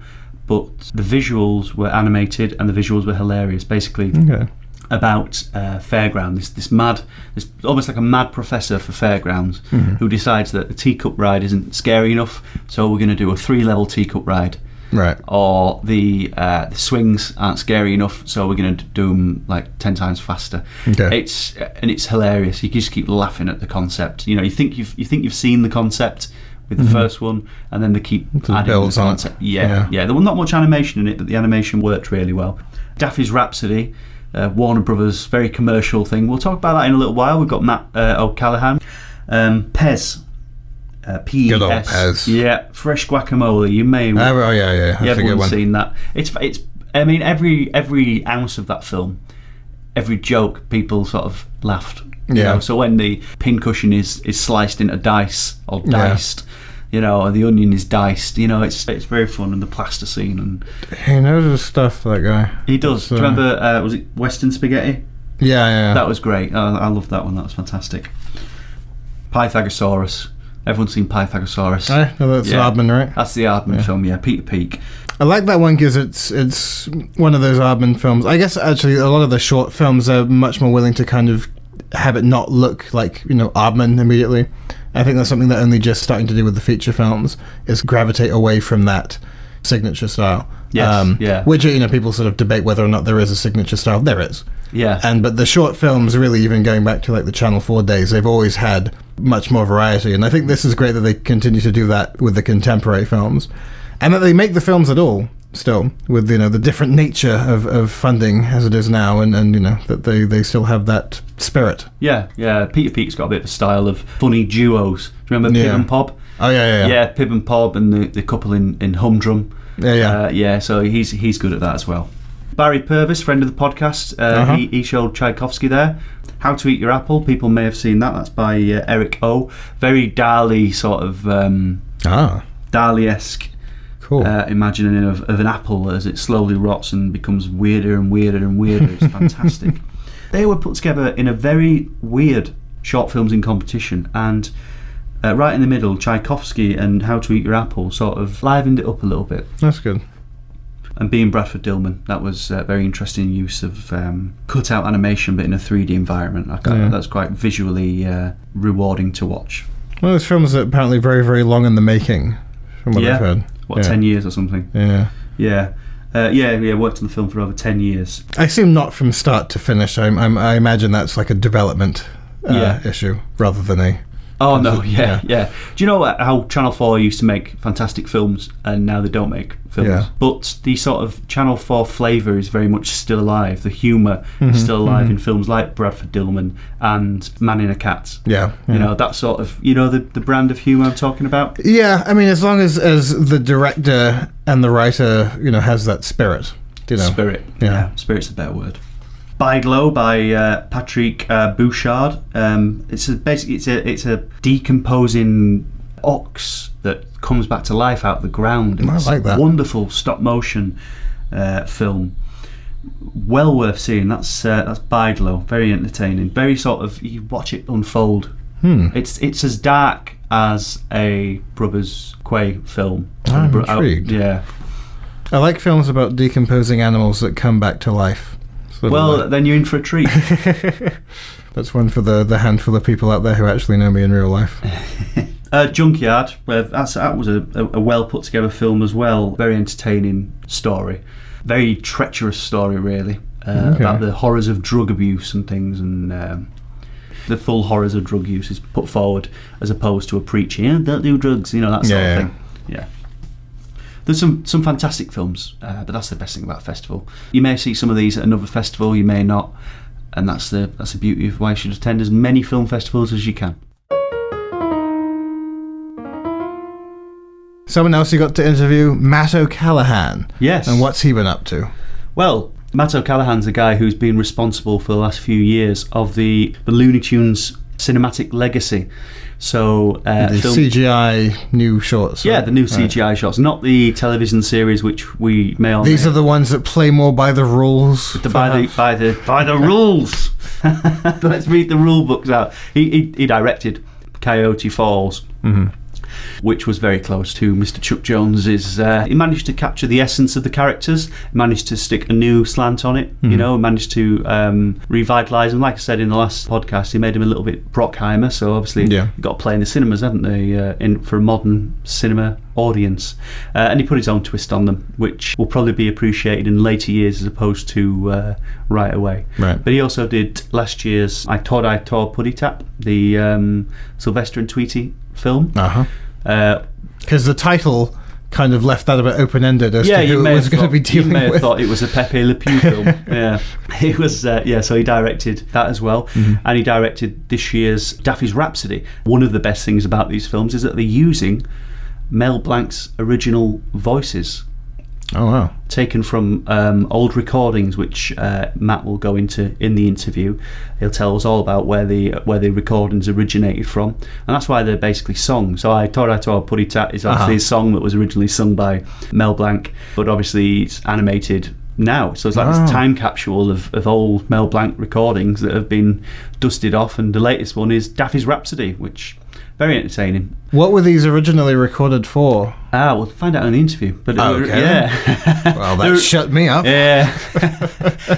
but the visuals were animated and the visuals were hilarious. Basically, Okay. about uh, fairground. This this mad, this almost like a mad professor for fairgrounds Mm-hmm. who decides that the teacup ride isn't scary enough, so we're going to do a three level teacup ride. Right. Or the uh, the swings aren't scary enough, so we're going to do them like ten times faster. Okay. It's and it's hilarious. You just keep laughing at the concept. You know, you think you've you think you've seen the concept with the first one, and then they keep it adding builds the on it. Yeah, Yeah. yeah, There was not much animation in it, but the animation worked really well. Daffy's Rhapsody, uh, Warner Brothers, very commercial thing. We'll talk about that in a little while. We've got Matt uh, O'Callaghan. Um, PES. Uh, P Good old PES. Yeah, fresh guacamole. You may Oh, oh, yeah, yeah. Yeah, everyone's seen that. It's it's. I mean, every every ounce of that film, every joke, people sort of laughed. You Yeah. know? So when the pincushion is is sliced into dice or Yeah. You know, or the onion is diced, you know, it's it's very fun. And the plaster scene, and He knows his stuff, that guy. he does. So- Do you remember? Uh, was it Western Spaghetti? Yeah, yeah. That was great. I, I love that one. That was fantastic. Pythagosaurus. Everyone's seen Pythagosaurus. Eh? No, that's Yeah. Aardman, right? That's the Aardman film, yeah. Peter Peake. I like that one because it's it's one of those Aardman films. I guess actually a lot of the short films are much more willing to kind of have it not look like you know Aardman immediately. I think that's something that only just starting to do with the feature films is gravitate away from that signature style. Um, yeah. Which you know people sort of debate whether or not there is a signature style. There is. Yeah. And but the short films, really, even going back to like the Channel Four days, they've always had much more variety, and I think this is great that they continue to do that with the contemporary films, and that they make the films at all still with you know the different nature of, of funding as it is now, and, and you know that they, they still have that spirit. Yeah, yeah. Peter Peake's got a bit of a style of funny duos. Do you remember Pib and Pob? Oh yeah, yeah, Yeah, yeah, Pib and Pob and the, the couple in, in Humdrum. yeah. yeah. Uh, yeah, so he's he's good at that as well. Barry Purves, friend of the podcast, uh, Uh-huh. he, he showed Tchaikovsky there. How to Eat Your Apple, people may have seen that. That's by uh, Eric O. Very Dali sort of um, ah, Dali esque cool. uh, imagining of, of an apple as it slowly rots and becomes weirder and weirder and weirder. It's <laughs> fantastic. they were put together in a very weird short films in competition, and uh, right in the middle, Tchaikovsky and How to Eat Your Apple sort of livened it up a little bit. that's good. And being Bradford Dillman, that was uh, very interesting use of um, cut out animation, but in a 3D environment. I, Yeah. That's quite visually uh, rewarding to watch. One of those films that apparently very very long in the making, from what Yeah. I've heard. What, yeah. 10 years or something? Yeah. Yeah. Uh, yeah, yeah, worked on the film for over 10 years. I assume not from start to finish. I'm, I'm, I imagine that's like a development uh, Yeah. issue rather than a. Oh no, yeah, Yeah. yeah. Do you know how Channel Four used to make fantastic films, and now they don't make films? Yeah. But the sort of Channel Four flavour is very much still alive. The humour Mm-hmm, is still alive in films like Bradford Dillman and Man in a Cat. Yeah. You know that sort of you know the the brand of humour I'm talking about. Yeah, I mean, as long as as the director and the writer, you know, has that spirit, you know. Spirit, Yeah. yeah. spirit's a better word. Bydlo by uh, Patrick uh, Bouchard. Um, it's a, basically it's a it's a decomposing ox that comes back to life out of the ground. I It's like that. a wonderful stop motion uh, film. Well worth seeing. That's uh, that's Bydlo. Very entertaining. Very sort of you watch it unfold. Hmm. It's it's as dark as a Brothers Quay film. I'm Bro- out- intrigued. yeah. I like films about decomposing animals that come back to life. Well, like- then you're in for a treat. <laughs> that's one for the the handful of people out there who actually know me in real life. <laughs> Uh, Junkyard, that's, that was a, a, well put together film as well. Very entertaining story. Very treacherous story, really, uh, Okay. about the horrors of drug abuse and things, and um, the full horrors of drug use is put forward as opposed to a preaching, "Yeah, don't do drugs, you know, that sort Yeah, of thing. Yeah. There's some, some fantastic films, uh, but that's the best thing about a festival. You may see some of these at another festival, you may not, and that's the that's the beauty of why you should attend as many film festivals as you can. Someone else you got to interview, Matt O'Callaghan. Yes. And what's he been up to? Well, Matt O'Callaghan's a guy who's been responsible for the last few years of the, the Looney Tunes cinematic legacy. So, uh, the film- CGI new shorts. yeah, right? the new Right. CGI shots, not the television series, which we may or These are the ones that play more by the rules. the, by the by the by the rules. <laughs> Let's read the rule books out. He he, he directed Coyote Falls. Which was very close to Mr. Chuck Jones's. Uh, he managed to capture the essence of the characters. Managed to stick a new slant on it. You know, managed to um, revitalise them. Like I said in the last podcast, he made him a little bit Bruckheimer. So obviously, Yeah. got to play in the cinemas, haven't they? Uh, in for a modern cinema audience, uh, and he put his own twist on them, which will probably be appreciated in later years as opposed to uh, right away. Right. But he also did last year's I Taught I Tore Puddy Tap, the um, Sylvester and Tweety film. Uh huh. Uh, Because the title kind of left that a bit open ended as yeah, to you who it may was have going to thought, be you dealing may have with. thought it was a Pepe Le Pew film. <laughs> yeah, it was. Uh, yeah, so he directed that as well, Mm-hmm. and he directed this year's Daffy's Rhapsody. One of the best things about these films is that they're using Mel Blanc's original voices Oh wow! taken from um, old recordings, which uh, Matt will go into in the interview. He'll tell us all about where the where the recordings originated from, and that's why they're basically songs. So I Tora Tora Puritat is obviously Uh-huh. a song that was originally sung by Mel Blanc, but obviously it's animated now. So it's like Wow. this time capsule of, of old Mel Blanc recordings that have been dusted off, and the latest one is Daffy's Rhapsody, which very entertaining. What were these originally recorded for? Ah, we'll find out in the interview. But uh, Okay. yeah, <laughs> Well, that shut me up. yeah.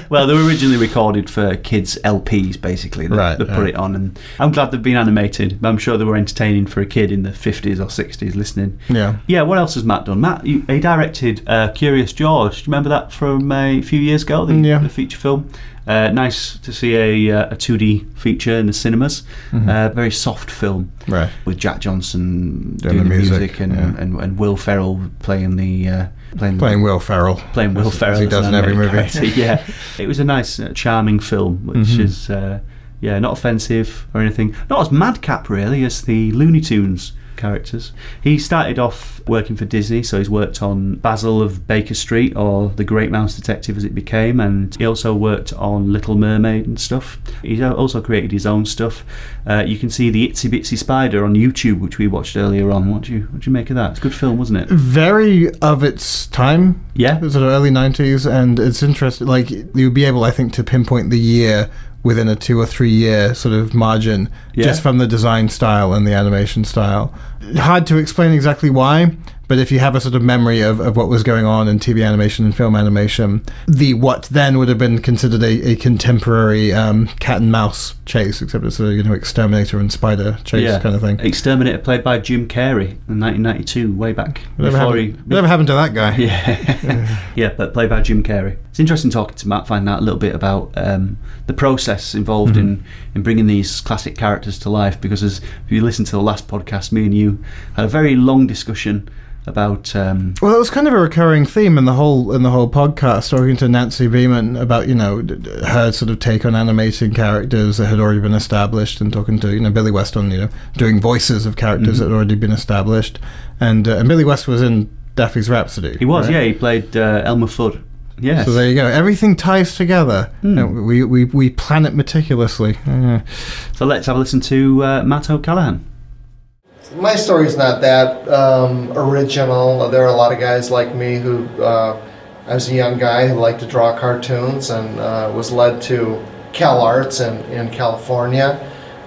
<laughs> well, they were originally recorded for kids' LPs, basically. They, Right, they put right. it on, and I'm glad they've been animated. I'm sure they were entertaining for a kid in the 50s or 60s listening. Yeah. Yeah. What else has Matt done? Matt, you, he directed uh, Curious George. Do you remember that from a few years ago? The, Yeah. the feature film. Uh, nice to see a, uh, a 2D feature in the cinemas. Uh, very soft film Mm-hmm. Right. with Jack Johnson Doing doing, the the music, music, and, yeah. and, and Will Ferrell playing the uh, playing, Playing Will Ferrell. playing Will as- as Ferrell he does in every movie. yeah, <laughs> it was a nice, uh, charming film, which Mhm. is uh, yeah, not offensive or anything. Not as madcap really as the Looney Tunes characters. He started off working for Disney, so he's worked on Basil of Baker Street or The Great Mouse Detective as it became, and he also worked on Little Mermaid and stuff. He's also created his own stuff. Uh, you can see the Itsy Bitsy Spider on YouTube, which we watched earlier on. What do you what do you make of that? It's a good film, wasn't it? Very of its time. Yeah. sort of early 90s and it's interesting like you'd be able i think to pinpoint the year within a two or three year sort of margin Yeah. just from the design style and the animation style hard to explain exactly why but if you have a sort of memory of, of what was going on in TV animation and film animation, the what then would have been considered a, a contemporary um, cat and mouse chase, except it's a you know exterminator and spider chase kind of thing. Exterminator, played by Jim Carrey in 1992, way back Whatever before happened, he. whatever happened to that guy? <laughs> Yeah, yeah, but played by Jim Carrey. It's interesting talking to Matt, finding out a little bit about um, the process involved Mm-hmm. in in bringing these classic characters to life. Because as if you listen to the last podcast, me and you had a very long discussion about. Um, Well, it was kind of a recurring theme in the whole in the whole podcast, talking to Nancy Beeman about you know her sort of take on animating characters that had already been established, and talking to you know Billy West on you know doing voices of characters Mm-hmm. that had already been established, and uh, and Billy West was in Daffy's Rhapsody. he was, right? yeah, he played uh, Elmer Fudd. Yes. So there you go. Everything ties together. Uh, we, we we plan it meticulously. So let's have a listen to uh, Matt O'Callaghan. My story's not that um, original. There are a lot of guys like me who, uh, I was a young guy who liked to draw cartoons and uh, was led to Cal Arts in, in California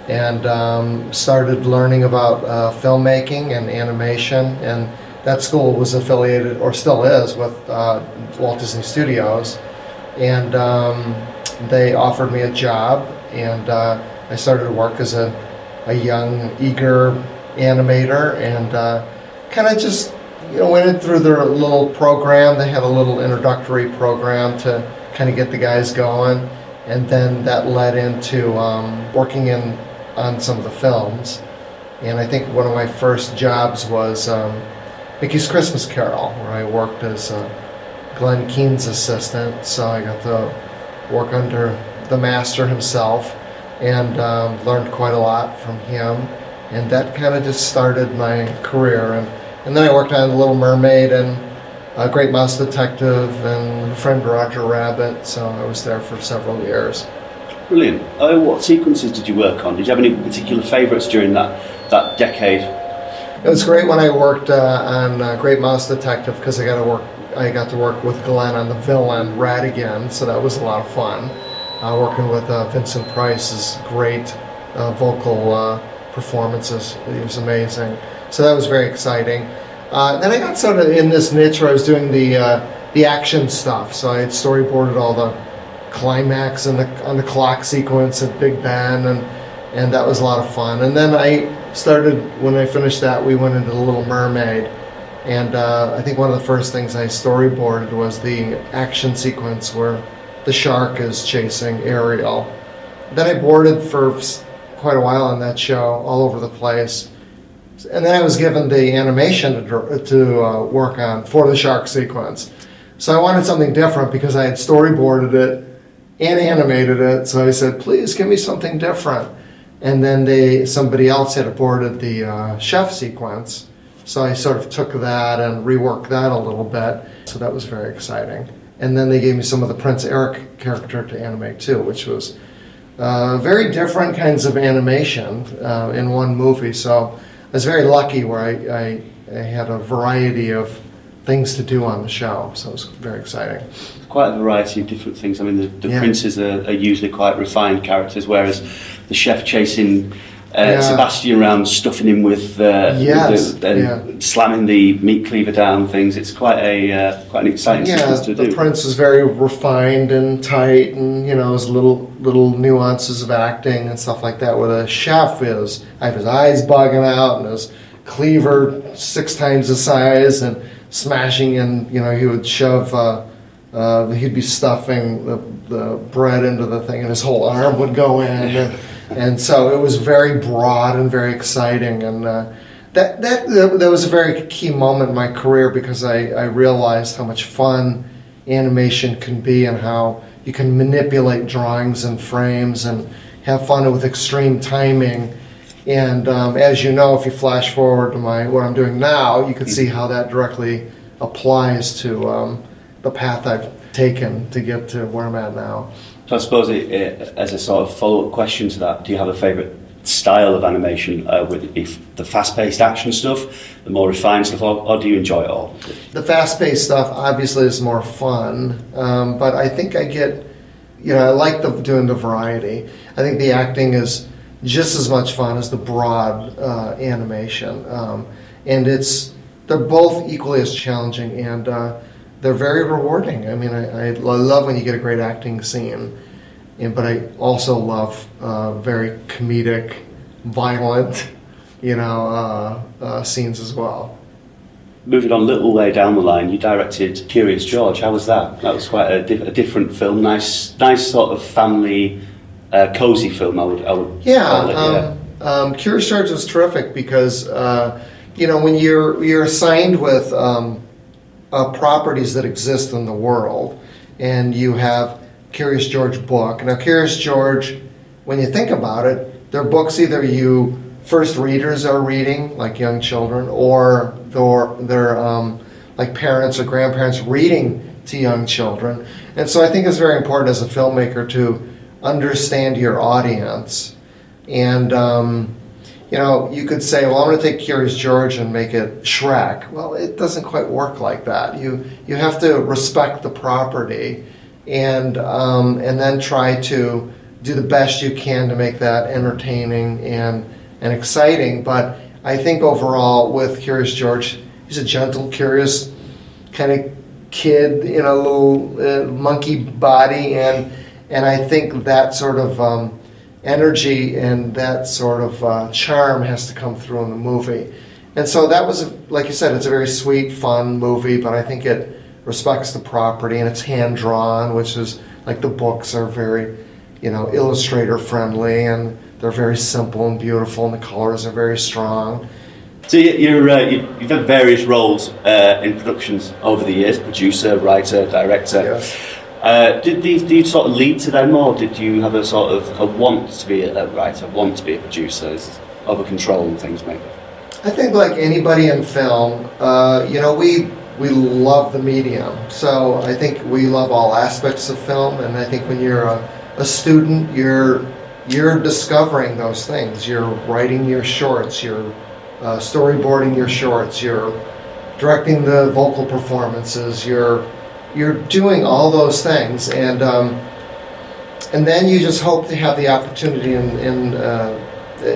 and um, started learning about uh, filmmaking and animation. And that school was affiliated, or still is, with uh, Walt Disney Studios. And um, they offered me a job, and uh, I started to work as a, a young, eager animator, and uh, kind of just you know went in through their little program. They had a little introductory program to kind of get the guys going, and then that led into um, working in on some of the films. And I think one of my first jobs was um, Mickey's Christmas Carol, where I worked as uh, Glen Keane's assistant. So I got to work under the master himself and um, learned quite a lot from him. And that kind of just started my career. And, and then I worked on The Little Mermaid and uh, Great Mouse Detective and Friend Roger Rabbit. So I was there for several years. Brilliant. Oh, what sequences did you work on? Did you have any particular favourites during that, that decade? It was great when I worked uh, on uh, Great Mouse Detective because I got to work. I got to work with Glen on the villain Ratigan, so that was a lot of fun. Uh, working with uh, Vincent Price's great uh, vocal uh, performances, it was amazing. So that was very exciting. Uh, then I got sort of in this niche where I was doing the uh, the action stuff. So I had storyboarded all the climax and the on the clock sequence at Big Ben, and and that was a lot of fun. And then I started when I finished that, we went into the Little Mermaid, and uh, I think one of the first things I storyboarded was the action sequence where the shark is chasing Ariel. Then I boarded for quite a while on that show, all over the place, And then I was given the animation to, to uh, work on for the shark sequence. So I wanted something different because I had storyboarded it and animated it. So I said, please give me something different. And then they somebody else had aborted the uh, chef sequence. So I sort of took that and reworked that a little bit. So that was very exciting. And then they gave me some of the Prince Eric character to animate too, which was uh, very different kinds of animation uh, in one movie. So I was very lucky where I, I, I had a variety of things to do on the show. So it was very exciting. Quite a variety of different things. I mean, the, the Yeah. princes are, are usually quite refined characters, whereas the chef chasing uh, Yeah. Sebastian around, stuffing him with, uh, Yes, with the, and slamming the meat cleaver down things. It's quite a uh, quite an exciting Yeah, sequence to the do. prince is very refined and tight, and you know his little little nuances of acting and stuff like that. Where the chef is, I have his eyes bugging out and his cleaver six times the size and smashing, and you know he would shove. Uh, uh, he'd be stuffing the, the bread into the thing, and his whole arm would go in, and, and so it was very broad and very exciting, and uh, that, that that was a very key moment in my career because I, I realized how much fun animation can be and how you can manipulate drawings and frames and have fun with extreme timing. And um, as you know, if you flash forward to my what I'm doing now, you can see how that directly applies to um, the path I've taken to get to where I'm at now. I suppose it, it, as a sort of follow-up question to that, do you have a favourite style of animation? Uh, would it be the fast-paced action stuff, the more refined stuff, or, or do you enjoy it all? The fast-paced stuff obviously is more fun, um, but I think I get, you know, I like the, doing the variety. I think the acting is just as much fun as the broad uh, animation, um, and it's they're both equally as challenging and uh, they're very rewarding. I mean, I, I love when you get a great acting scene, and but I also love uh, very comedic, violent, you know, uh, uh, scenes as well. Moving on a little way down the line, you directed Curious George. How was that? That was quite a, di- a different film. Nice, nice sort of family, uh, cozy film. I would, I would Yeah, call it. um, um, Curious George was terrific because uh, you know when you're you're assigned with um, uh, properties that exist in the world, and you have Curious George book. Now, Curious George, when you think about it, they're books either you first readers are reading, like young children, or they're, they're um, like parents or grandparents reading to young children. And so I think it's very important as a filmmaker to understand your audience. And, um, you know, you could say, well, I'm going to take Curious George and make it Shrek. Well, it doesn't quite work like that. You, you have to respect the property and, um, and then try to do the best you can to make that entertaining and, and exciting. But I think overall, with Curious George, he's a gentle, curious kind of kid in a little uh, monkey body, and and I think that sort of um, energy and that sort of uh, charm has to come through in the movie. And so that was, a, like you said, it's a very sweet, fun movie, but I think it respects the property and it's hand drawn, which is like the books are very, you know, illustrator friendly and they're very simple and beautiful and the colors are very strong. So you- you're, uh, you- you've had various roles uh, in productions over the years: producer, writer, director. Yes. Uh, did these do you sort of lead to them, or did you have a sort of a want to be a, writer, want to be a producer, over control and things maybe? I think like anybody in film, uh, you know, we we love the medium. So I think we love all aspects of film, and I think when you're a, a student, you're you're discovering those things. You're writing your shorts. You're uh, storyboarding your shorts. You're directing the vocal performances. You're you're doing all those things, and um, and then you just hope to have the opportunity in in, uh,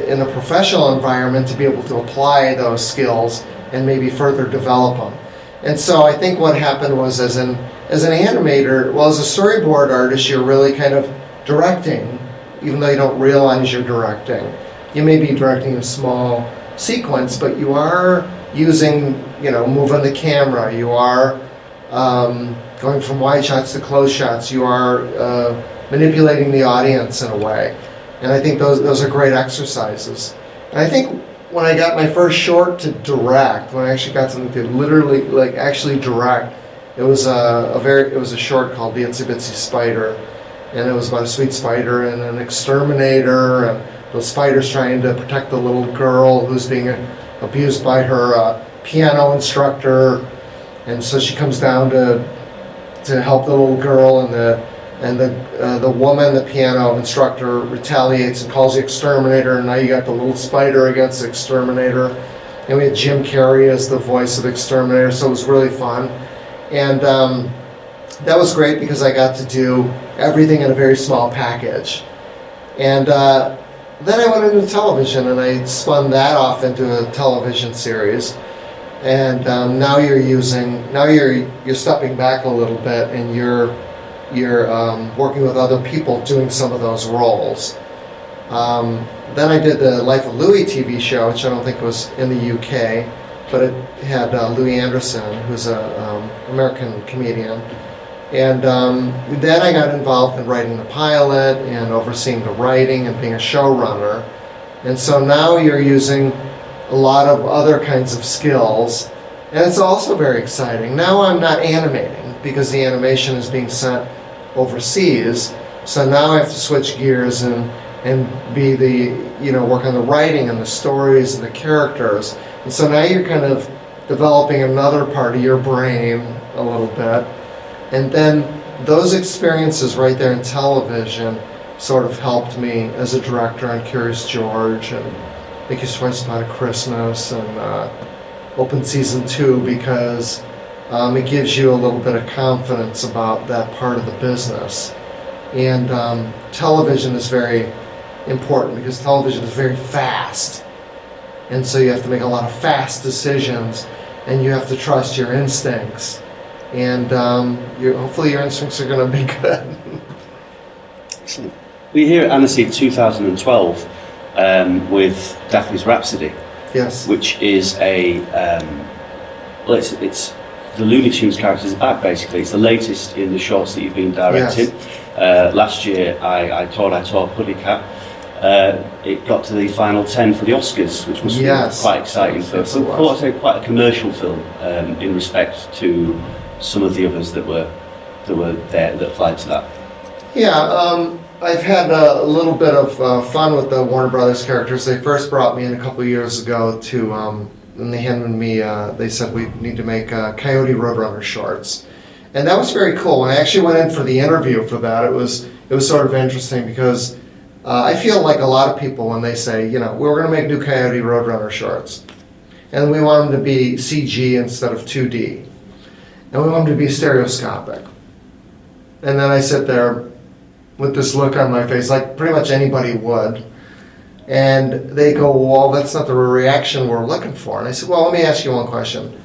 in a professional environment to be able to apply those skills and maybe further develop them. And so I think what happened was as an as an animator, well, as a storyboard artist, you're really kind of directing, even though you don't realize you're directing. You may be directing a small sequence, but you are using, you know, moving the camera. You are um, going from wide shots to close shots. You are uh, manipulating the audience in a way. And I think those, those are great exercises. And I think when I got my first short to direct, when I actually got something to literally like actually direct, it was a, a very it was a short called The Itsy Bitsy Spider, and it was about a sweet spider and an exterminator and the spider's trying to protect the little girl who's being abused by her uh, piano instructor, and so she comes down to to help the little girl and the and the uh, the woman, the piano instructor, retaliates and calls the exterminator, and now you got the little spider against the exterminator, and we had Jim Carrey as the voice of exterminator, so it was really fun, and um, that was great because I got to do everything in a very small package, and. Uh, then I went into television and I spun that off into a television series. And um, now you're using now you're you're stepping back a little bit and you're you're um, working with other people doing some of those roles. Um, then I did the Life of Louie TV show, which I don't think was in the UK, but it had uh, Louie Anderson, who's an um, American comedian and um, then I got involved in writing the pilot and overseeing the writing and being a showrunner. And so now you're using a lot of other kinds of skills. And it's also very exciting. Now I'm not animating because the animation is being sent overseas. So now I have to switch gears and, and be the, you know, work on the writing and the stories and the characters. And so now you're kind of developing another part of your brain a little bit and then those experiences right there in television sort of helped me as a director on Curious George and Mickey's Twice About Christmas and uh, Open Season 2 because um, it gives you a little bit of confidence about that part of the business. And um, television is very important because television is very fast. And so you have to make a lot of fast decisions and you have to trust your instincts and um, hopefully your instincts are going to be <laughs> good. Excellent. We're here at Annecy 2012 um, with Daffy's Rhapsody. Yes. Which is a um, well, it's, it's the Looney Tunes characters back basically. It's the latest in the shorts that you've been directing. Yes. Uh, last year, I, I taught I taught Puddy Tat. Uh, it got to the final ten for the Oscars, which was yes. quite exciting for, for, for quite a commercial film um, in respect to some of the others that were that were there that applied to that? Yeah, um, I've had a little bit of uh, fun with the Warner Brothers characters. They first brought me in a couple years ago to, um, and they handed me. Uh, they said we need to make uh, Coyote Roadrunner shorts, and that was very cool. When I actually went in for the interview for that, it was it was sort of interesting because. Uh, I feel like a lot of people when they say, you know, we're going to make new Coyote Roadrunner shorts, and we want them to be CG instead of 2D and we want them to be stereoscopic. And then I sit there with this look on my face, like pretty much anybody would. And they go, Well, that's not the reaction we're looking for. And I said, Well, let me ask you one question.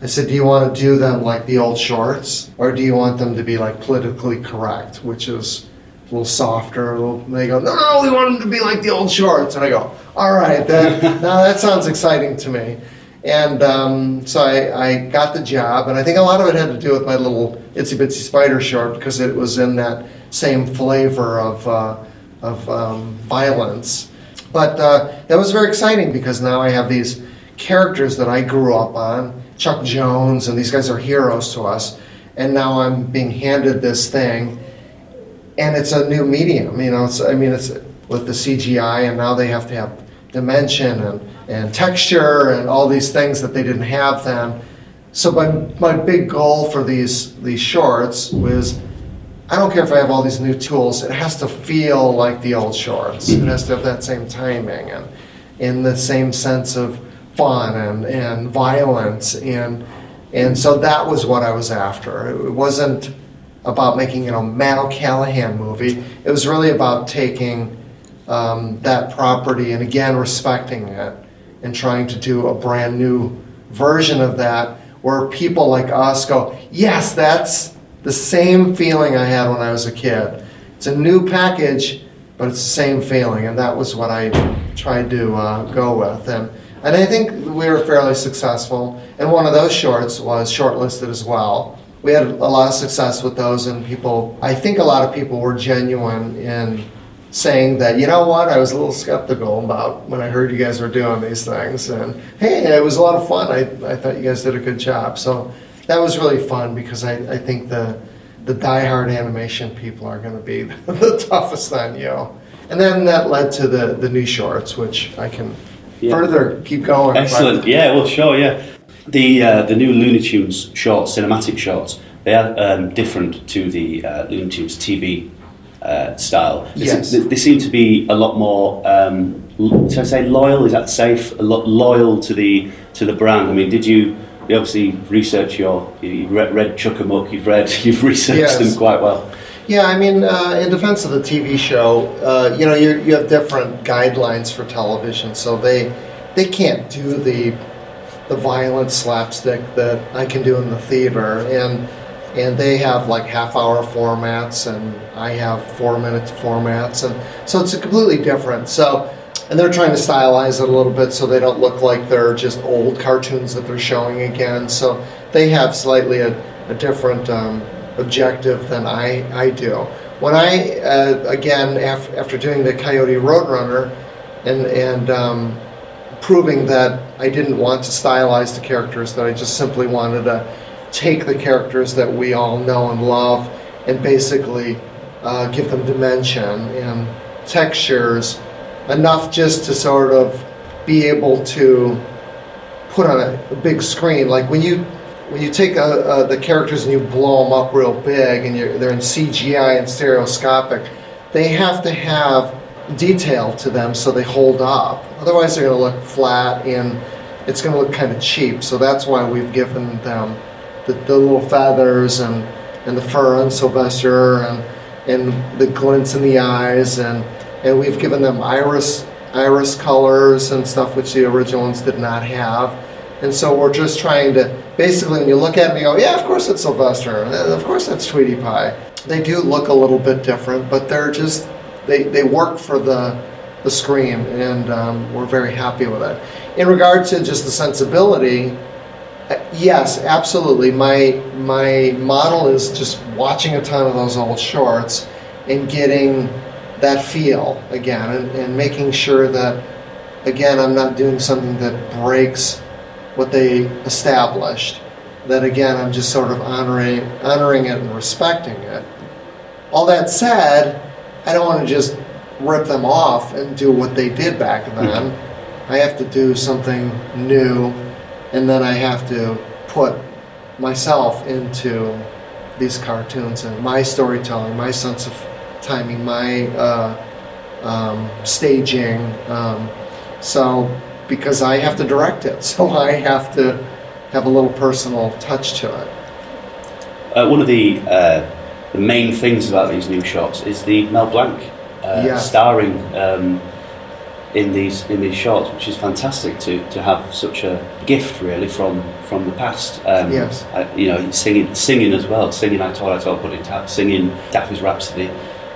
I said, Do you want to do them like the old shorts, or do you want them to be like politically correct, which is a little softer? A little, they go, No, no, we want them to be like the old shorts. And I go, All right, then. <laughs> now that sounds exciting to me. And um, so I, I, got the job, and I think a lot of it had to do with my little itsy bitsy spider short because it was in that same flavor of, uh, of um, violence. But uh, that was very exciting because now I have these characters that I grew up on Chuck Jones, and these guys are heroes to us. And now I'm being handed this thing, and it's a new medium. You know, I mean, it's with the CGI, and now they have to have dimension and and texture and all these things that they didn't have then. So my, my big goal for these these shorts was I don't care if I have all these new tools, it has to feel like the old shorts. It has to have that same timing and in the same sense of fun and, and violence and and so that was what I was after. It wasn't about making you know Matt O'Callaghan movie. It was really about taking um, that property and again respecting it and trying to do a brand new version of that where people like us go, yes, that's the same feeling I had when I was a kid. It's a new package, but it's the same feeling, and that was what I tried to uh, go with. And, and I think we were fairly successful. And one of those shorts was shortlisted as well. We had a lot of success with those, and people, I think a lot of people were genuine in saying that you know what I was a little skeptical about when I heard you guys were doing these things, and hey, it was a lot of fun. I, I thought you guys did a good job. So that was really fun because I, I think the the diehard animation people are going to be <laughs> the toughest on you. And then that led to the the new shorts, which I can Yeah. further keep going. Excellent. Yeah, well, sure. Yeah, the uh, the new Looney Tunes shorts, cinematic shorts, they are um, different to the uh, Looney Tunes TV uh, style. They, Yes. se- they seem to be a lot more. Um, should I say loyal? Is that safe? A lot loyal to the to the brand. I mean, did you? You obviously research your. you- You've read, read Chuck Amuck. You've read. <laughs> You've researched Yes. them quite well. Yeah, I mean, uh, in defense of the TV show, uh, you know, you you have different guidelines for television, so they they can't do the the violent slapstick that I can do in the theater, and and they have like half hour formats, and I have four minute formats, and so it's completely different. So. And they're trying to stylize it a little bit so they don't look like they're just old cartoons that they're showing again. So they have slightly a, a different um, objective than I, I do. When I, uh, again, af- after doing the Coyote Roadrunner and, and um, proving that I didn't want to stylize the characters, that I just simply wanted to take the characters that we all know and love and basically uh, give them dimension and textures, enough just to sort of be able to put on a, a big screen. Like when you when you take uh uh the characters and you blow them up real big and they're in CGI and stereoscopic, they have to have detail to them so they hold up. Otherwise, they're going to look flat and it's going to look kind of cheap. So that's why we've given them the, the little feathers and, and the fur on Sylvester and and the glints in the eyes and and we've given them iris iris colors and stuff which the original ones did not have. And so we're just trying to basically when you look at and you go, yeah, of course it's Sylvester, of course that's Tweety Pie. They do look a little bit different, but they're just they, they work for the the screen, and um, we're very happy with it. In regard to just the sensibility, uh, yes, absolutely. My my model is just watching a ton of those old shorts and getting that feel again, and, and making sure that again I'm not doing something that breaks what they established. That again I'm just sort of honoring honoring it and respecting it. All that said, I don't want to just rip them off and do what they did back then. Mm-hmm. I have to do something new, and then I have to put myself into these cartoons and my storytelling, my sense of timing, my uh, um, staging. Um, so, because I have to direct it, <laughs> so I have to have a little personal touch to it. Uh, one of the uh, the main things about these new shots is the Mel Blanc uh, Yeah. starring um, in these in these shots, which is fantastic to, to have such a gift really from from the past. Um, Yes. uh, you know, singing singing as well, singing I told I told put tap, singing Daffy's Rhapsody.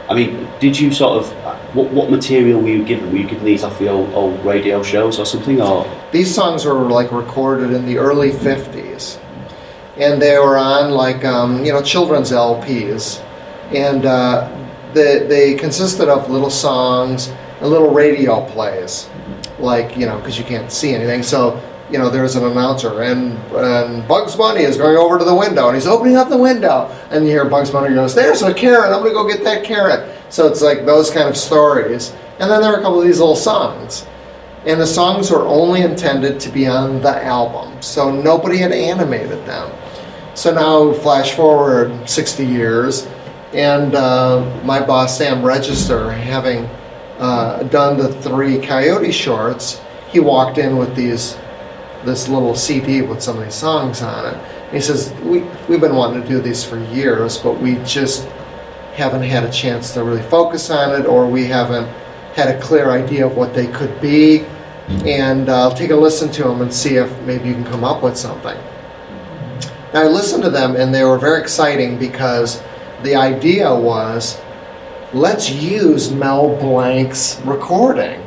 I mean, did you sort of what what material were you given? Were you given these off the old old radio shows or something, or These songs were like recorded in the early 50s. And they were on like, um, you know, children's LPs. And uh, they, they consisted of little songs and little radio plays. Like, you know, because you can't see anything. So, you know, there's an announcer and, and Bugs Bunny is going over to the window and he's opening up the window. And you hear Bugs Bunny goes, There's a carrot. I'm to go get that carrot. So it's like those kind of stories. And then there are a couple of these little songs and the songs were only intended to be on the album, so nobody had animated them. So now, flash forward 60 years, and uh, my boss Sam Register, having uh, done the three Coyote shorts, he walked in with these this little CD with some of these songs on it. And he says, we, We've been wanting to do these for years, but we just haven't had a chance to really focus on it, or we haven't had a clear idea of what they could be. And uh, I'll take a listen to them and see if maybe you can come up with something. Now, I listened to them, and they were very exciting because the idea was let's use Mel Blanc's recording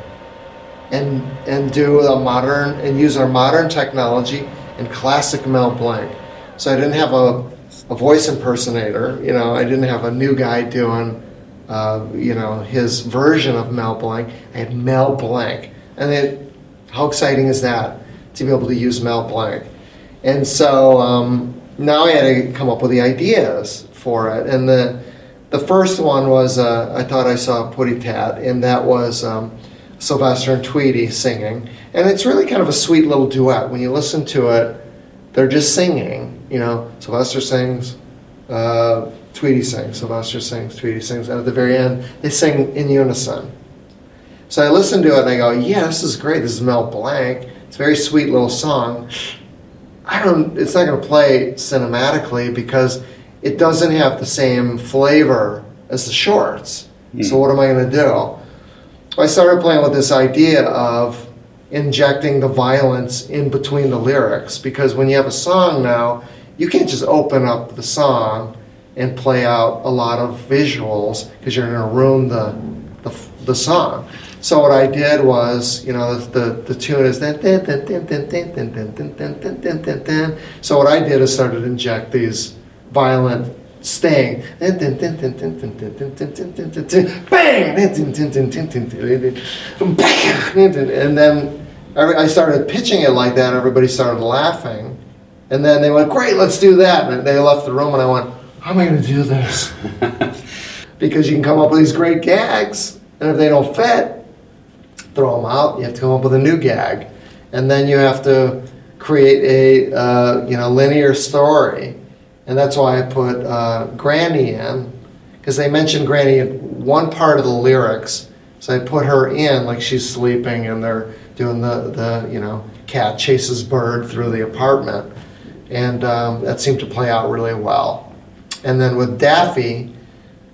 and and do a modern and use our modern technology and classic Mel Blanc. So I didn't have a, a voice impersonator, you know, I didn't have a new guy doing uh, you know, his version of Mel Blanc. I had Mel Blanc, and it, how exciting is that to be able to use Mel Blanc? And so um, now I had to come up with the ideas for it, and the the first one was uh, I thought I saw a Puddy Tat, and that was um, Sylvester and Tweety singing, and it's really kind of a sweet little duet. When you listen to it, they're just singing. You know, Sylvester sings, uh, Tweety sings, Sylvester sings, Tweety sings, and at the very end, they sing in unison. So I listen to it and I go, yeah, this is great. This is Mel Blanc. It's a very sweet little song. I don't. It's not going to play cinematically because it doesn't have the same flavor as the shorts. Mm. So what am I going to do? I started playing with this idea of injecting the violence in between the lyrics because when you have a song now, you can't just open up the song and play out a lot of visuals because you're going to ruin the, the, the song. So what I did was, you know, the, the, the tune is so what I did is started to inject these violent sting, bang, and then I started pitching it like that. Everybody started laughing, and then they went, "Great, let's do that." And they left the room, and I went, "How am I going to do this?" because you can come up with these great gags, and if they don't fit, throw them out. You have to come up with a new gag, and then you have to create a uh, you know linear story and that's why I put uh, Granny in, because they mentioned Granny in one part of the lyrics. So I put her in, like she's sleeping, and they're doing the, the you know, cat chases bird through the apartment. And um, that seemed to play out really well. And then with Daffy,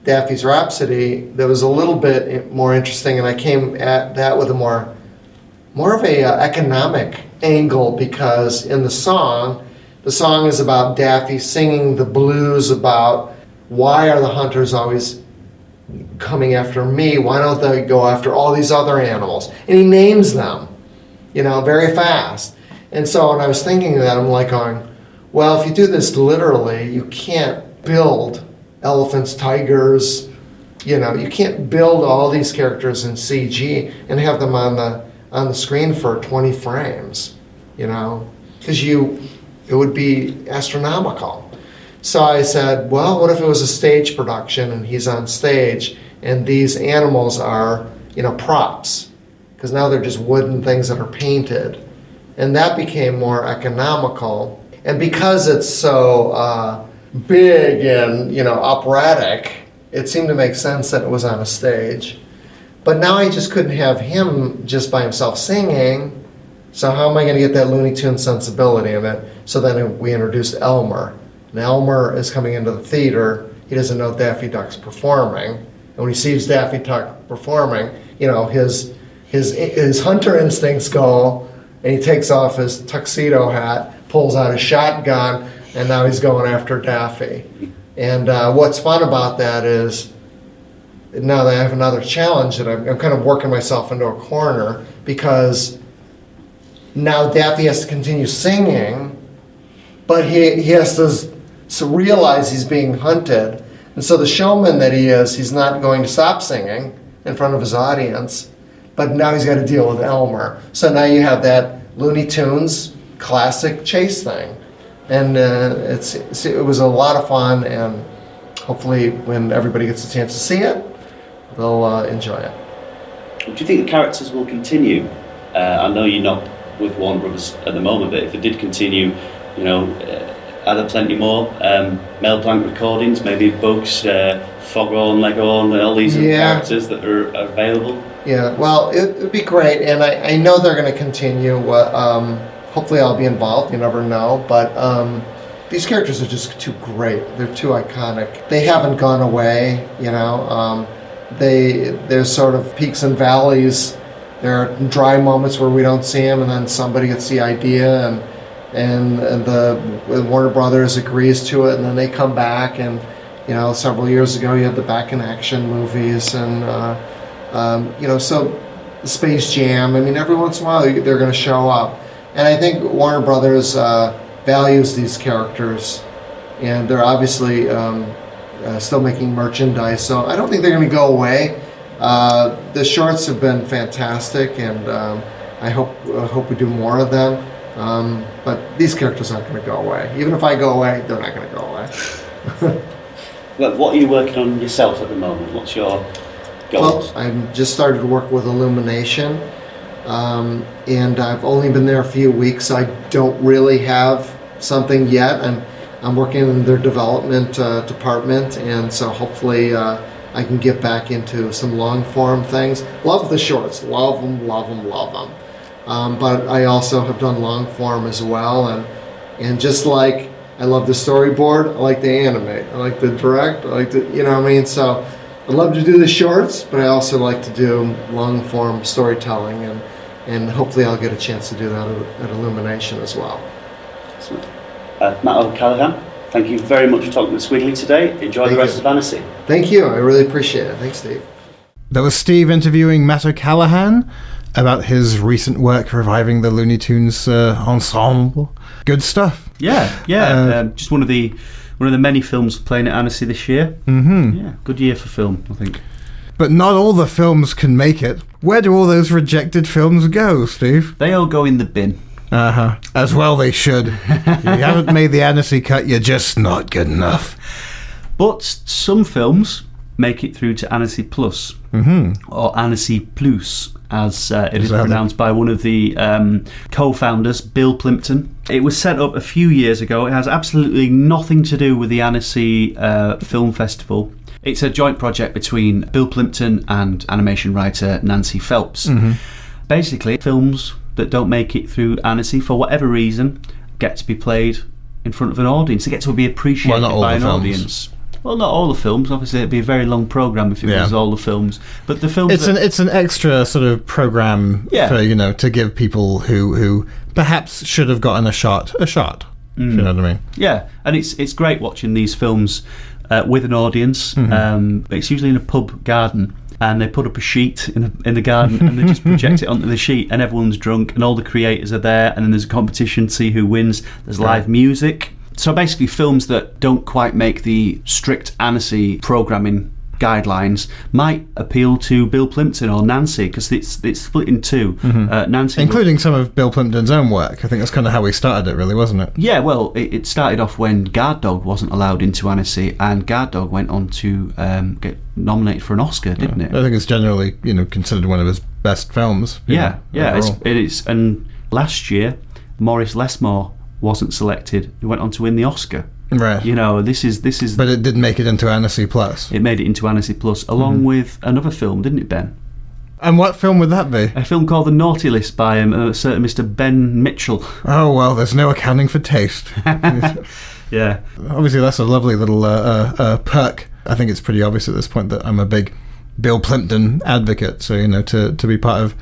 Daffy's Rhapsody, that was a little bit more interesting, and I came at that with a more, more of a uh, economic angle because in the song, the song is about Daffy singing the blues about why are the hunters always coming after me? Why don't they go after all these other animals? And he names them, you know, very fast. And so when I was thinking that, I'm like going, well, if you do this literally, you can't build elephants, tigers, you know, you can't build all these characters in CG and have them on the on the screen for 20 frames, you know, because you it would be astronomical. So I said, well, what if it was a stage production and he's on stage and these animals are, you know, props? Because now they're just wooden things that are painted. And that became more economical. And because it's so uh, big and, you know, operatic, it seemed to make sense that it was on a stage. But now I just couldn't have him just by himself singing so how am I going to get that Looney Tune sensibility in it? So then we introduced Elmer. And Elmer is coming into the theater. He doesn't know Daffy Duck's performing. And when he sees Daffy Duck performing, you know, his, his, his hunter instincts go, and he takes off his tuxedo hat, pulls out a shotgun, and now he's going after Daffy. And uh, what's fun about that is now that I have another challenge that I'm, I'm kind of working myself into a corner because now Daffy has to continue singing, but he, he has to, realize he's being hunted. And so the showman that he is, he's not going to stop singing in front of his audience, but now he's got to deal with Elmer. So now you have that Looney Tunes classic chase thing. And uh, it's, it was a lot of fun, and hopefully, when everybody gets a chance to see it, they'll uh, enjoy it. Do you think the characters will continue? Uh, I know you're not with Warner Brothers at the moment. But if it did continue, you know, uh, are there plenty more um, Mel Blanc recordings? Maybe Bugs, uh, Foghorn, Leghorn, all these yeah. characters that are, are, available. Yeah, well, it would be great, and I, I know they're going to continue. Uh, um, hopefully, I'll be involved. You never know, but. Um, these characters are just too great. They're too iconic. They haven't gone away, you know. Um, they there's sort of peaks and valleys there are dry moments where we don't see him, and then somebody gets the idea, and and, and the Warner Brothers agrees to it, and then they come back, and you know, several years ago you had the Back in Action movies, and uh, um, you know, so Space Jam. I mean, every once in a while they're going to show up, and I think Warner Brothers uh, values these characters, and they're obviously um, uh, still making merchandise. So I don't think they're going to go away. Uh, the shorts have been fantastic, and um, I hope I hope we do more of them. Um, but these characters aren't going to go away. Even if I go away, they're not going to go away. <laughs> Well, what are you working on yourself at the moment? What's your goals? Well, I've just started to work with Illumination, um, and I've only been there a few weeks. I don't really have something yet, and I'm working in their development uh, department, and so hopefully uh, I can get back into some long form things. Love the shorts, love them, love them, love them. Um, but I also have done long form as well, and and just like I love the storyboard, I like to animate, I like to direct, I like to, you know what I mean. So I love to do the shorts, but I also like to do long form storytelling, and and hopefully I'll get a chance to do that at, at Illumination as well. Excellent. Uh, Matt O'Callaghan, thank you very much for talking to Skwigly today. Enjoy Thank the rest you. of Annecy. Thank you, I really appreciate it. Thanks, Steve. That was Steve interviewing Matt O'Callaghan about his recent work reviving the Looney Tunes uh, ensemble. Good stuff. Yeah, yeah. Uh, um, just one of the one of the many films playing at Annecy this year. Mm-hmm. Yeah, good year for film, I think. But not all the films can make it. Where do all those rejected films go, Steve? They all go in the bin. Uh huh. As well they should. <laughs> if you haven't made the Annecy cut, you're just not good enough. But some films make it through to Annecy Plus, mm-hmm. or Annecy Plus, as uh, it is Exactly. pronounced by one of the um, co-founders, Bill Plympton. It was set up a few years ago. It has absolutely nothing to do with the Annecy uh, Film Festival. It's a joint project between Bill Plympton and animation writer Nancy Phelps. Basically, films that don't make it through Annecy for whatever reason get to be played in front of an audience. They get to be appreciated Well, by an films. audience. Well, not all the films. Obviously, it'd be a very long program if it Yeah. was all the films. But the films, It's an it's an extra sort of program Yeah. for you know to give people who who perhaps should have gotten a shot a shot. Mm. You know what I mean? yeah, and it's it's great watching these films uh, with an audience. Mm-hmm. Um, it's usually in a pub garden. And they put up a sheet in the, in the garden and they just project it <laughs> onto the sheet, and everyone's drunk, and all the creators are there, and then there's a competition to see who wins. There's live music. So basically, films that don't quite make the strict Annecy programming guidelines might appeal to Bill Plympton or Nancy because it's it's split in 2 Uh, Nancy, Including some of Bill Plympton's own work. I think that's kind of how we started it, really, wasn't it? yeah, well, it, it started off when Guard Dog wasn't allowed into Annecy, and Guard Dog went on to um, get nominated for an Oscar, didn't it? I think it's generally you know considered one of his best films. Yeah, know, yeah, it's, it is. And last year, Morris Lessmore wasn't selected. He went on to win the Oscar. right. You know, this is this is. but it did make it into Annecy Plus. it made it into Annecy Plus, along with another film, didn't it, Ben? And what film would that be? A film called The Naughty List by um, a certain Mr. Ben Mitchell. Oh well, there's no accounting for taste. <laughs> yeah, Obviously, that's a lovely little uh, uh, uh, perk. I think it's pretty obvious at this point that I'm a big Bill Plympton advocate. So you know, to to be part of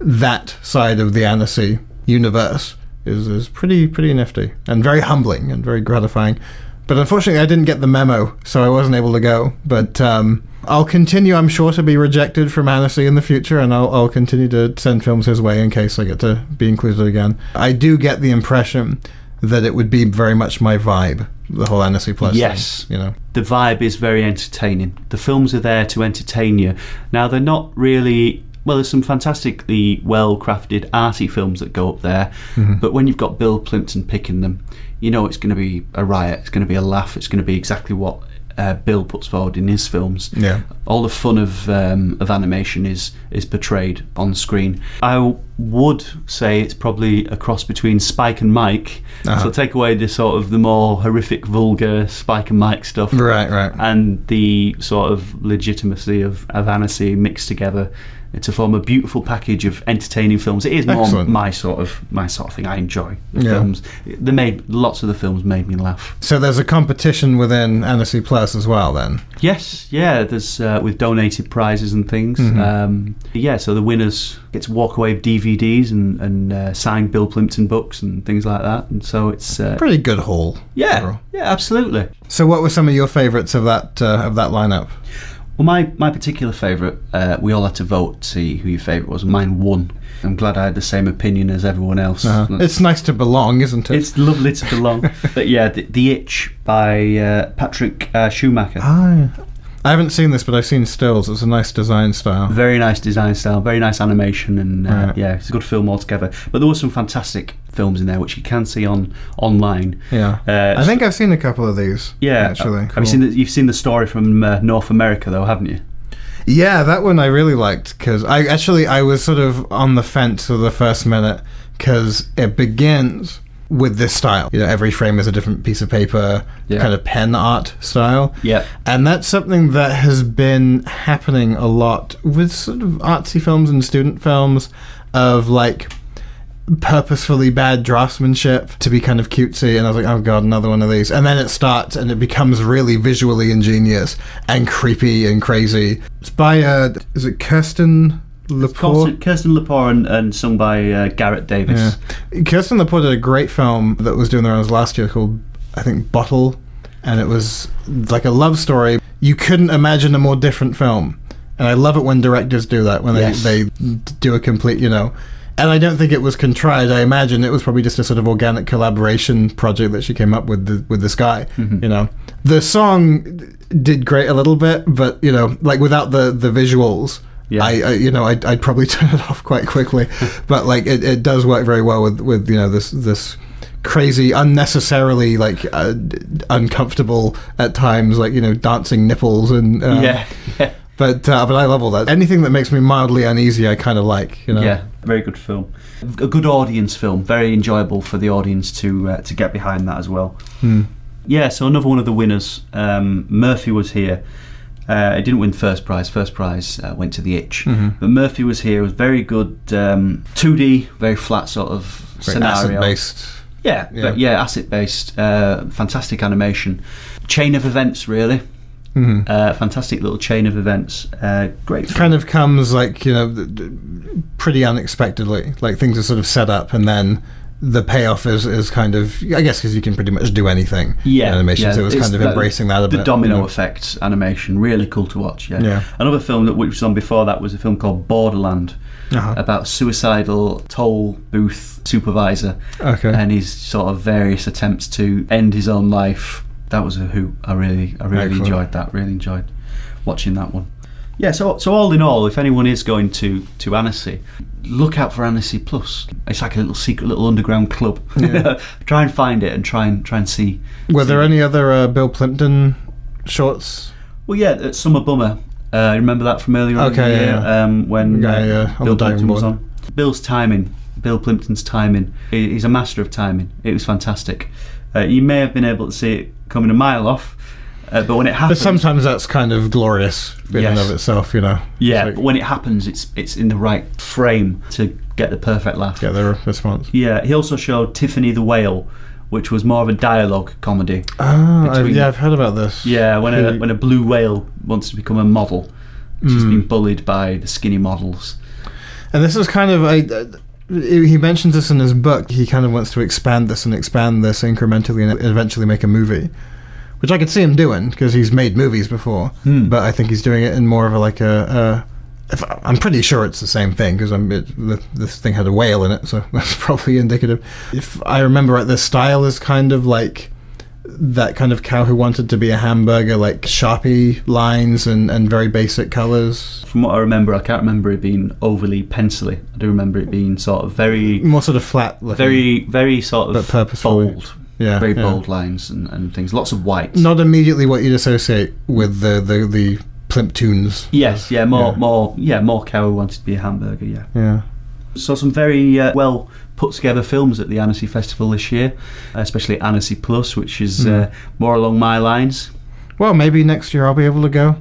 that side of the Annecy universe is is pretty pretty nifty and very humbling and very gratifying. But unfortunately, I didn't get the memo, so I wasn't able to go. But um, I'll continue, I'm sure, to be rejected from Annecy in the future, and I'll, I'll continue to send films his way in case I get to be included again. I do get the impression that it would be very much my vibe, the whole Annecy Plus. thing, Yes. you know. the vibe is very entertaining. The films are there to entertain you. Now they're not really. Well, there's some fantastically well-crafted, arty films that go up there, but when you've got Bill Plympton picking them, you know it's going to be a riot. It's going to be a laugh. It's going to be exactly what uh, Bill puts forward in his films. Yeah. all the fun of um, of animation is is portrayed on screen. I would say it's probably a cross between Spike and Mike. Uh-huh. So take away the sort of the more horrific, vulgar Spike and Mike stuff, Right, right. and the sort of legitimacy of, of Annecy mixed together to form a beautiful package of entertaining films. It is more Excellent. my sort of my sort of thing. I enjoy the Yeah. films. They made lots of the films made me laugh. So there's a competition within Annecy Plus as well, then. Yes, yeah. There's uh, with donated prizes and things. Mm-hmm. Um, yeah, so the winners get to walk away with DVDs and, and uh, signed Bill Plympton books and things like that. And so it's uh, Pretty good haul. yeah, overall. yeah, absolutely. So what were some of your favourites of that uh, of that lineup? Well, my, my particular favourite, uh, we all had to vote to see who your favourite was. Mine won. I'm glad I had the same opinion as everyone else. Uh, it's nice to belong, isn't it? It's lovely to belong. <laughs> but yeah, the, the Itch by uh, Patrick uh, Schumacher. Ah, I haven't seen this, but I've seen stills. It's a nice design style. Very nice design style, very nice animation, and uh, Right. yeah, it's a good film altogether. But there were some fantastic films in there which you can see on online. Yeah, Uh, I think I've seen a couple of these. Yeah, actually. Have you seen? The, you've seen the story from uh, North America, though, haven't you? Yeah, that one I really liked because I actually I was sort of on the fence for the first minute because it begins with this style. You know, every frame is a different piece of paper, Yeah. kind of pen art style. Yeah. And that's something that has been happening a lot with sort of artsy films and student films of like purposefully bad draftsmanship to be kind of cutesy and I was like, oh god, another one of these. And then it starts and it becomes really visually ingenious and creepy and crazy. It's by uh is it Kirsten Lepore? Kirsten, Lepore and, and sung by uh, Garrett Davis. Yeah. Kirsten Lepore did a great film that was doing the rounds last year called I think Bottle and it was like a love story. You couldn't imagine a more different film. And I love it when directors do that when they, Yes. they do a complete, you know. And I don't think it was contrived. I imagine it was probably just a sort of organic collaboration project that she came up with the, with this guy. Mm-hmm. You know, the song did great a little bit, but you know, like without the the visuals, Yeah. I, I you know I'd, I'd probably <laughs> turn it off quite quickly. <laughs> but like it, it does work very well with with you know this this crazy unnecessarily like uh, uncomfortable at times like you know dancing nipples and uh, Yeah, yeah, <laughs> but uh, but I love all that anything that makes me mildly uneasy I kind of like you know yeah. Very good film. A good audience film. Very enjoyable for the audience to uh, to get behind that as well. Hmm. Yeah. So another one of the winners, um, Murphy was here. Uh, it didn't win first prize. First prize uh, went to the Itch, Mm-hmm. but Murphy was here. It was very good. Um, 2D, very flat sort of Very scenario. acid-based Yeah, Yeah. but yeah, asset based, uh, fantastic animation, chain of events really, Mhm. uh, fantastic little chain of events, uh, great. kind of comes like you know pretty unexpectedly like things are sort of set up and then the payoff is, is kind of I guess because you can pretty much do anything yeah, in animation yeah, so it was it's kind of embracing that a the bit domino you know. effect animation, really cool to watch. Yeah. Yeah. Another film that which was on before that was a film called Borderland. Uh-huh. About suicidal toll booth supervisor Okay. and his sort of various attempts to end his own life. That was a hoot. I really, I really Excellent. enjoyed that. Really enjoyed watching that one. Yeah, so so all in all, if anyone is going to to Annecy, look out for Annecy Plus. It's like a little secret, little underground club. Yeah. <laughs> try and find it and try and try and see. were there see- any other uh, Bill Plympton shorts Well, yeah, Summer Bummer. Uh, remember that from earlier on in Okay, the year yeah. um, when guy, uh, uh, Bill Plympton was on. Bill's timing, Bill Plympton's timing. He's a master of timing. It was fantastic. Uh, you may have been able to see it coming a mile off, uh, but when it happens, but sometimes that's kind of glorious in and of itself you know yeah, It's but when it happens, it's it's in the right frame to get the perfect laugh. get the response Yeah, he also showed Tiffany the Whale, which was more of a dialogue comedy. I, Between- yeah I've heard about this Yeah, when a when a blue whale wants to become a model, she's Hmm. been bullied by the skinny models. And this is kind of a. He mentions this in his book. He kind of wants to expand this and expand this incrementally and eventually make a movie, which I could see him doing because he's made movies before. Hmm. But I think he's doing it in more of a like a. a if, I'm pretty sure it's the same thing because I'm it, the, this thing had a whale in it, so <laughs> that's probably indicative. If I remember right, the style is kind of like that kind of cow who wanted to be a hamburger, like sharpie lines and, and very basic colors. From what I remember, I can't remember it being overly pencily. I do remember it being sort of very, More sort of flat looking. very, very sort But of purposefully. bold. Yeah, very yeah. bold lines and, and things. Lots of whites. not immediately what you'd associate with the the, the Plymptoons. Yes, yeah, more, Yeah. more, yeah, more cow who wanted to be a hamburger. Yeah. Yeah. Saw some very uh, well put together films at the Annecy Festival this year, especially Annecy Plus, which is Hmm. uh, more along my lines. Well, maybe next year I'll be able to go.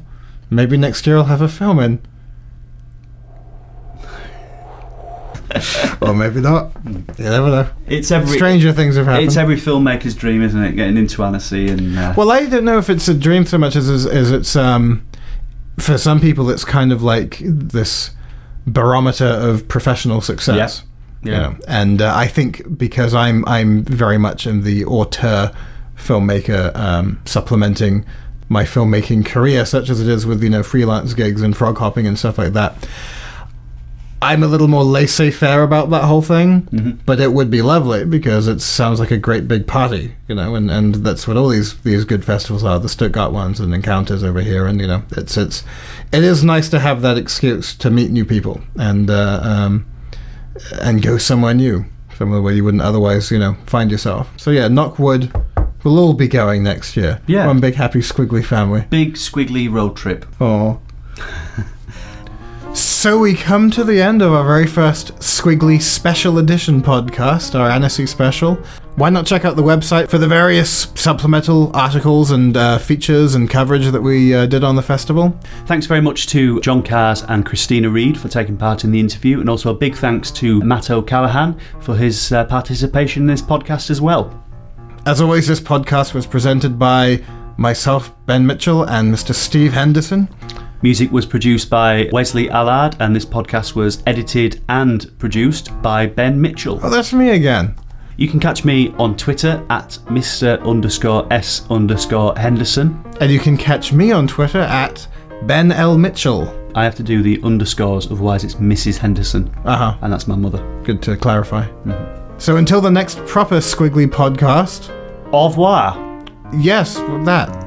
Maybe next year I'll have a film in. <laughs> or maybe not. You never know. It's every Stranger things have happened. It's every filmmaker's dream, isn't it? Getting into Annecy and uh, well, I don't know if it's a dream so much as as, as it's um, for some people it's kind of like this barometer of professional success. Yeah. you know. And uh, I think because I'm I'm very much in the auteur filmmaker um, supplementing my filmmaking career, such as it is with you know freelance gigs and frog hopping and stuff like that. I'm a little more laissez-faire about that whole thing, but it would be lovely because it sounds like a great big party, you know, and, and that's what all these these good festivals are, the Stuttgart ones and Encounters over here, and you know, it's it's it is nice to have that excuse to meet new people and uh, um, and go somewhere new, somewhere where you wouldn't otherwise, you know, find yourself. So yeah, Knockwood, we'll all be going next year. Yeah. one big happy Skwigly family. Big Skwigly road trip. Oh. <laughs> So we come to the end of our very first Skwigly Special Edition podcast, our Annecy special. Why not check out the website for the various supplemental articles and uh, features and coverage that we uh, did on the festival? Thanks very much to John Kahrs and Kristina Reed for taking part in the interview, and also a big thanks to Matt O'Callaghan for his uh, participation in this podcast as well. As always, this podcast was presented by myself, Ben Mitchell, and Mr. Steve Henderson. Music was produced by Wesley Allard, and this podcast was edited and produced by Ben Mitchell. Oh, that's me again. You can catch me on Twitter at Mr. underscore S underscore Henderson. And you can catch me on Twitter at Ben L. Mitchell. I have to do the underscores, otherwise it's Mrs. Henderson, Uh huh. and that's my mother. Good to clarify. So until the next proper Skwigly podcast, Au revoir. yes, that.